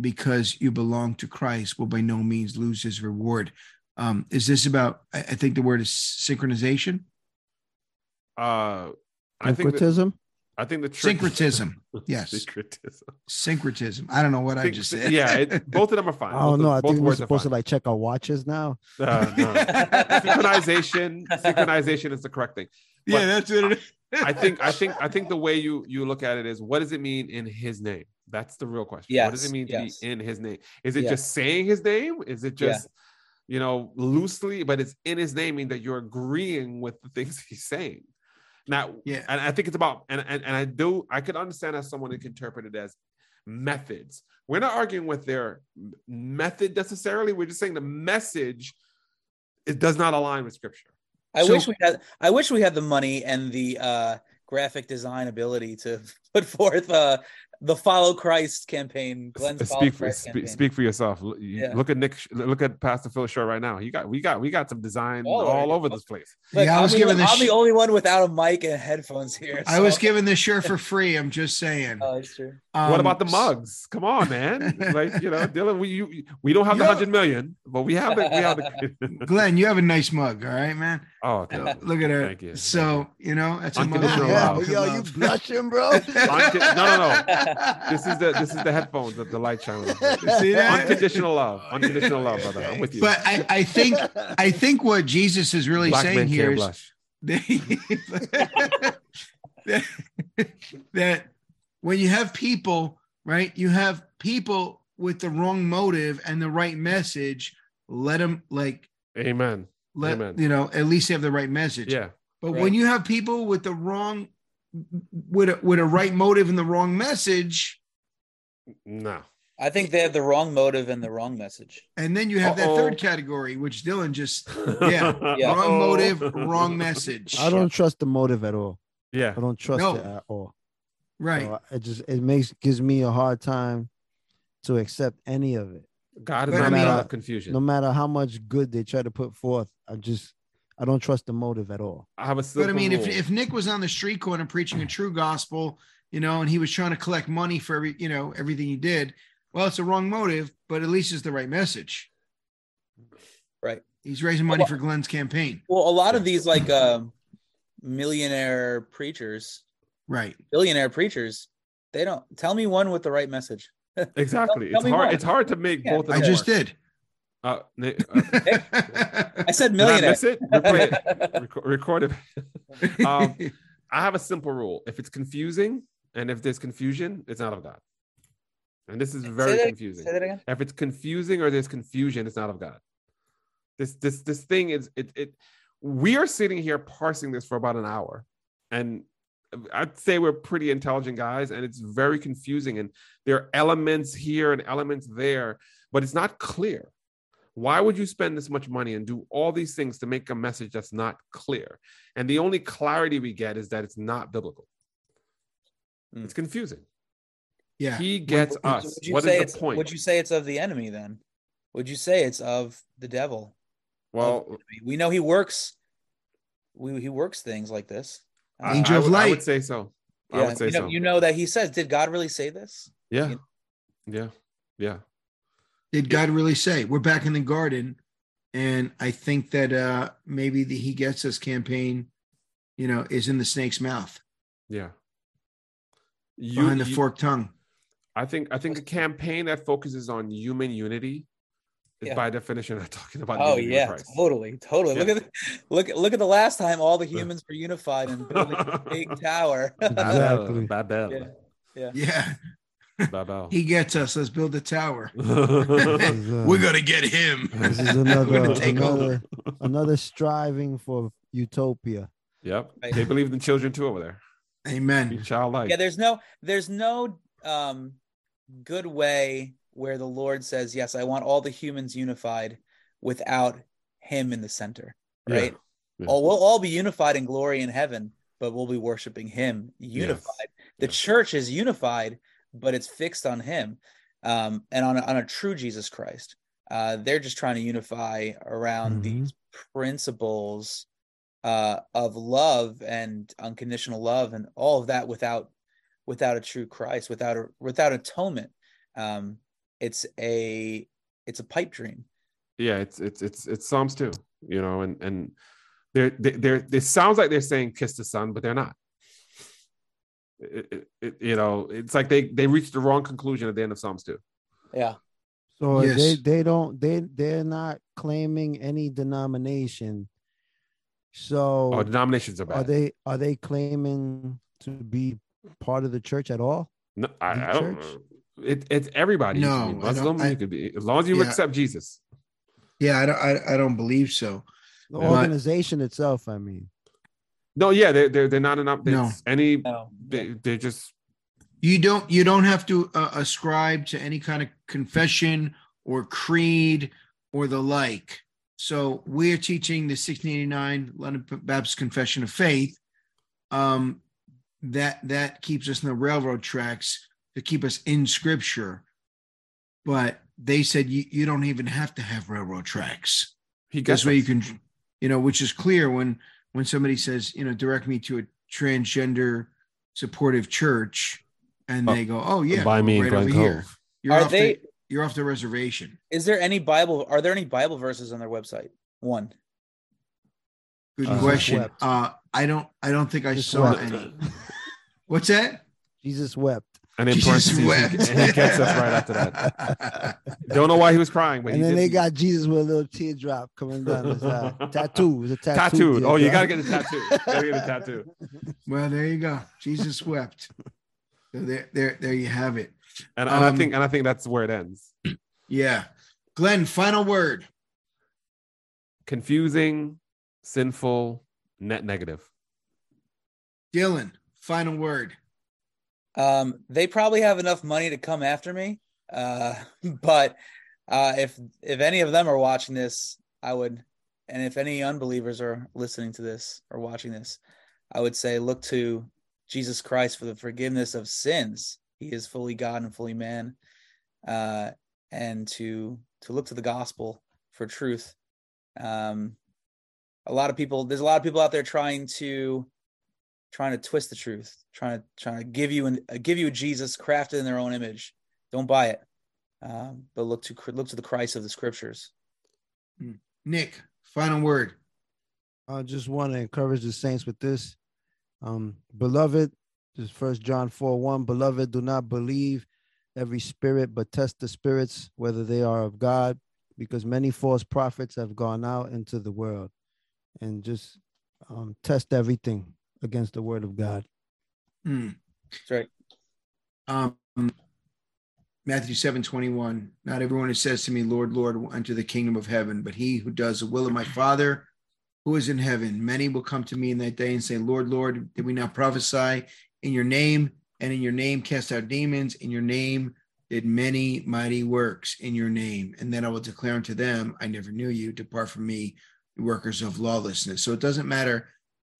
because you belong to christ will by no means lose his reward. Um, is this about I, I think the word is synchronization? Uh i think that, Syncretism. i think the trick syncretism yes. Syncretism. Syncretism. I don't know what i Think- just said. yeah it, both of them are fine. I don't Both- know. I think we're supposed to like check our watches now. Uh, no. synchronization synchronization is the correct thing. But that's what it is. I think i think i think the way you you look at it is what does it mean in his name that's the real question what does it mean to yes. be in his name is it Yeah. just saying his name is it Yeah. just you know loosely but it's in his name meaning that you're agreeing with the things he's saying now Yeah. and i think it's about and and, and i do i could understand as someone who can interpret it as methods. We're not arguing with their method necessarily. We're just saying the message it does not align with scripture. I So- wish we had. I wish we had the money and the uh, graphic design ability to put forth uh, the Follow Christ campaign. Glenn's Follow speak for Christ speak, campaign. speak for yourself. You- Yeah. Look at Nick. Look at Pastor Phil Short right now. You got we got we got some design All all, right. over this place. Look, Yeah, I I'm was the- given this I'm sh- the only one without a mic and headphones here. I was so- given this shirt for free. I'm just saying. Oh, it's true. what Um, about the mugs? Come on, man. like you know, Dylan, we you, we don't have the hundred million, but we have the we have the. Glenn, you have a nice mug, all right, man. oh, okay. Look at Thank you. So you know that's a mug. Unconditional love. Yo, you love. blushing, bro? Unco- no, no, no. This is the this is the headphones that the light on. See that? Unconditional love, unconditional love, brother. I'm with you. But I, I think I think what Jesus is really Black saying here blush. that, that when you have people, right, you have people with the wrong motive and the right message, let them like Amen. let Amen. you know at least they have the right message. Yeah. But Right. when you have people with the wrong with a, with a right motive and the wrong message, No. I think they have the wrong motive and the wrong message. and then you have that Uh-oh. third category, which Dylan just yeah, Yeah. wrong Uh-oh. motive, wrong message. I don't trust the motive at all. Yeah. I don't trust No. it at all. Right. So it just it makes gives me a hard time to accept any of it. God is But not mean- God of confusion. No matter how much good they try to put forth, I just I don't trust the motive at all. I have a But I mean, if, rule. if Nick was on the street corner preaching a true gospel, you know, and he was trying to collect money for every, you know, everything he did, well, it's a wrong motive, but at least it's the right message. Right. He's raising money for Glenn's campaign. Well, a lot of these like um, millionaire preachers, Right. billionaire preachers, they don't tell me one with the right message. exactly, tell it's me hard. more. It's hard to make Yeah, both. Of them. I them just work. did. Uh, Nick, uh, I said did I millionaire. miss it? Replay it. Reco- record it. Um, I have a simple rule: if it's confusing and if there's confusion, it's not of God. And this is Say very that- confusing. Say that again. If it's confusing or there's confusion, it's not of God. This this this thing is it it. We are sitting here parsing this for about an hour, and I'd say we're pretty intelligent guys, and it's very confusing. And there are elements here and elements there, but it's not clear. Why would you spend this much money and do all these things to make a message that's not clear? And the only clarity we get is that it's not biblical. Mm. It's confusing. yeah. He gets Would- us. would you What say is the point? Would you say it's of the enemy then? Would you say it's of the devil? well, We know he works. We he works things like this. I- Angel I, of would- I would say so. I would say you know, so. you know that he says, "Did God really say this?" yeah. you- Yeah. Yeah. Did God really say we're back in the garden? And I think that uh maybe the He Gets Us campaign, you know, is in the snake's mouth Yeah. You, behind the you- forked tongue. I think I think a campaign that focuses on human unity is Yeah. by definition not talking about Oh unity yeah, Christ. totally, totally. Look at the, look look at the last time all the humans were unified and building a big tower. Exactly. Babel. Yeah. yeah. Yeah. Babel. He gets us. Let's build a tower. Is, uh, We're gonna get him. this is another take another, another striving for utopia. yep. They believe in children too over there. Be Amen. childlike. Yeah, there's no there's no um good way where the Lord says, "Yes, I want all the humans unified without him in the center." Right? Yeah. All we'll all be unified in glory in heaven, but we'll be worshiping him unified. The Yes. church is unified, but it's fixed on him um and on a, on a true Jesus Christ. Uh they're just trying to unify around Mhm. these principles uh of love and unconditional love and all of that without without a true Christ, without a without atonement. Um, it's a it's a pipe dream. yeah, it's it's it's it's Psalms two, you know, and and they're they- they're it sounds like they're saying kiss the son, but they're not. It, it, it, you know, it's like they they reached the wrong conclusion at the end of Psalms two. Yeah. So Yes. they they don't they they're not claiming any denomination. So Oh, denominations are bad. are they are they claiming to be part of the church at all? No, I, I don't. church? It, it's everybody. No, No, Muslim. I- you could be as long as you Yeah. accept Jesus. Yeah, I don't. I, I don't believe so. The Yeah. organization itself, I mean. No, yeah, they're they're, they're not enough. No. No. Any No. they, they're just You don't you don't have to uh, ascribe to any kind of confession or creed or the like. So we are teaching the 1689 London Baptist Confession of Faith. Um, that that keeps us in the railroad tracks to keep us in Scripture. But they said you, you don't even have to have railroad tracks. He This gets way you can, you know, which is clear when when somebody says, you know, direct me to a transgender supportive church, and Oh, they go, oh yeah, by me in right Glen over Cove. here. You're Are off they? the, you're off the reservation. Is there any Bible? Are there any Bible verses on their website? One. Good Uh, question. Uh, I don't I don't think I Just saw wept. any. What's that? Jesus wept. And in Jesus wept. he, he gets us right after that. Don't know why he was crying, but and he then they got Jesus with a little teardrop coming down his eye. Tattoo. It was a tattoo. tattooed. Oh, you gotta get the tattoo. gotta get the tattoo. Well, there you go. Jesus wept. So there, there, there you have it. And, and I Um, think and I think that's where it ends. Yeah. Glenn, final word. Confusing, sinful, net negative. Dylan, final word. Um, they probably have enough money to come after me. Uh, but uh, if if any of them are watching this, I would, and if any unbelievers are listening to this or watching this, I would say look to Jesus Christ for the forgiveness of sins. He is fully God and fully man, uh, and to to look to the gospel for truth. Um, a lot of people, there's a lot of people out there trying to trying to twist the truth, trying to trying to give you and uh, give you a Jesus crafted in their own image. Don't buy it, um, but look to look to the Christ of the Scriptures. Nick, final word. I just want to encourage the saints with this. Um, beloved, this is first John 4 1. Beloved, do not believe every spirit, but test the spirits whether they are of God, because many false prophets have gone out into the world. And just um, test everything against the word of God. Hmm. That's right. Um, Matthew 7 21. Not everyone who says to me, Lord, Lord, will enter the kingdom of heaven, but he who does the will of my Father who is in heaven. Many will come to me in that day and say, Lord, Lord, did we not prophesy in your name? And in your name cast out demons? In your name did many mighty works in your name. And then I will declare unto them, I never knew you. Depart from me, workers of lawlessness. So it doesn't matter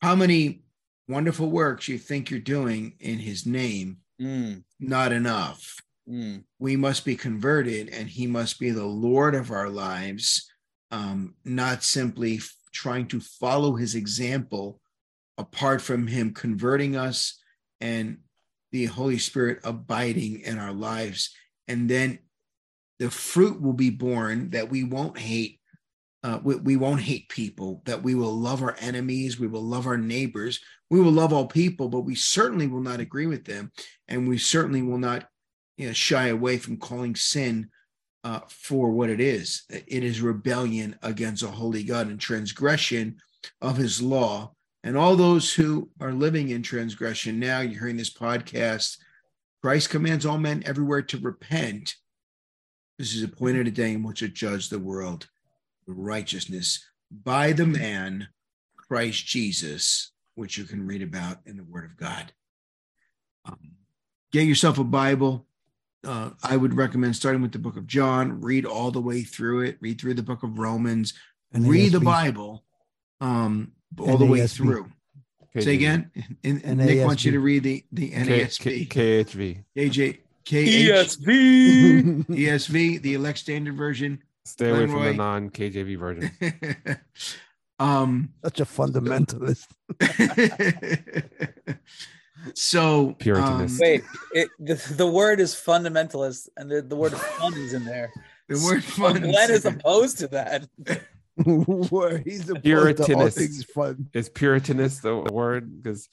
how many wonderful works you think you're doing in his name, Mm, not enough. Mm. we must be converted and he must be the lord of our lives um, not simply trying to follow his example apart from him converting us and the holy spirit abiding in our lives. And then the fruit will be born that we won't hate uh, we, we won't hate people that we will love our enemies we will love our neighbors we will love all people but we certainly will not agree with them and we certainly will not you know, shy away from calling sin uh, for what it is. It is rebellion against a holy God and transgression of his law. And all those who are living in transgression now, you're hearing this podcast, Christ commands all men everywhere to repent. This is appointed a day in which to judge the world righteousness by the man, Christ Jesus, which you can read about in the Word of God. Um, get yourself a Bible. Uh, I would recommend starting with the book of John, read all the way through it, read through the book of Romans, read the Bible um, all the way NASB. through. Say again. And, and Nick wants you to read the, the K- NASB, K- KHV. KJ, E KH, ESV. ESV, the elect standard version. Stay away from Glenroy. the non KJV version. um, Such a fundamentalist. so, Puritanist. um, Wait, it, the, the word is fundamentalist, and the, the word fun is in there. the word So fun. Glenn is opposed to that. Word. He's opposed to all Puritanist. Is Puritanist the word? Because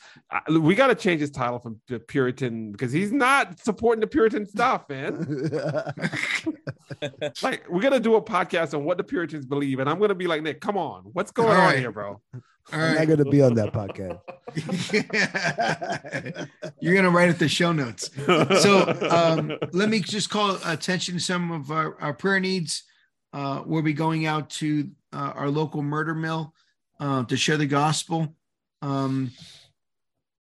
we got to change his title from to Puritan because he's not supporting the Puritan stuff, man. Like we're gonna do a podcast on what the Puritans believe, and I'm gonna be like, Nick, come on, what's going All on right. here, bro? All I'm right. not gonna be on that podcast. You're gonna write it the show notes. So um, let me just call attention to some of our, our prayer needs. Uh, we'll be going out to uh, our local murder mill uh, to share the gospel. Um,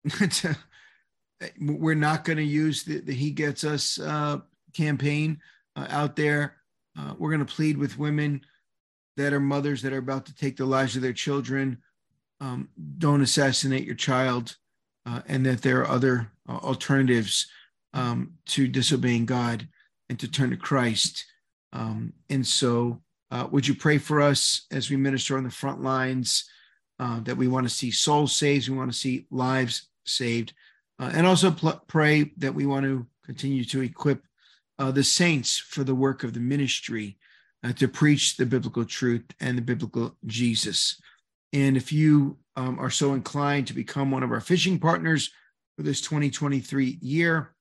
to- we're not going to use the, the He Gets Us uh, campaign uh, out there. We're going to plead with women that are mothers that are about to take the lives of their children. Um, don't assassinate your child, uh, and that there are other uh, alternatives um, to disobeying God and to turn to Christ. Um, and so, uh, would you pray for us as we minister on the front lines uh, that we want to see souls saved, we want to see lives saved, uh, and also pl- pray that we want to continue to equip uh, the saints for the work of the ministry uh, to preach the biblical truth and the biblical Jesus. And if you um, are so inclined to become one of our fishing partners for this 2023 year,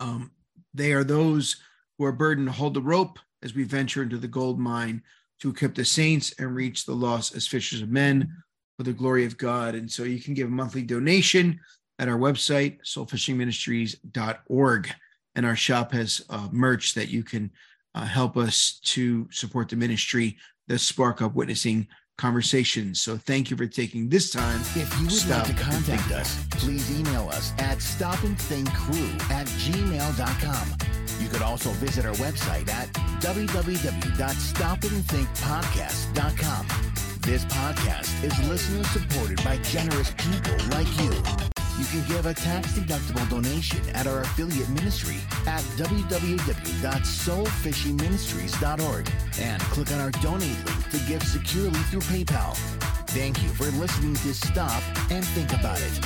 um, they are those who are burdened to hold the rope as we venture into the gold mine to equip the saints and reach the lost as fishers of men for the glory of God. And so you can give a monthly donation at our website, soulfishingministries.org. And our shop has uh, merch that you can uh, help us to support the ministry, the Spark Up Witnessing conversations. So thank you for taking this time. If you would like to contact us, please email us at stopandthinkcrew at gmail.com. You could also visit our website at www.stopandthinkpodcast.com. This podcast is listener supported by generous people like you. You can give a tax-deductible donation at our affiliate ministry at www.soulfishingministries.org and click on our donate link to give securely through PayPal. Thank you for listening to Stop and Think About It.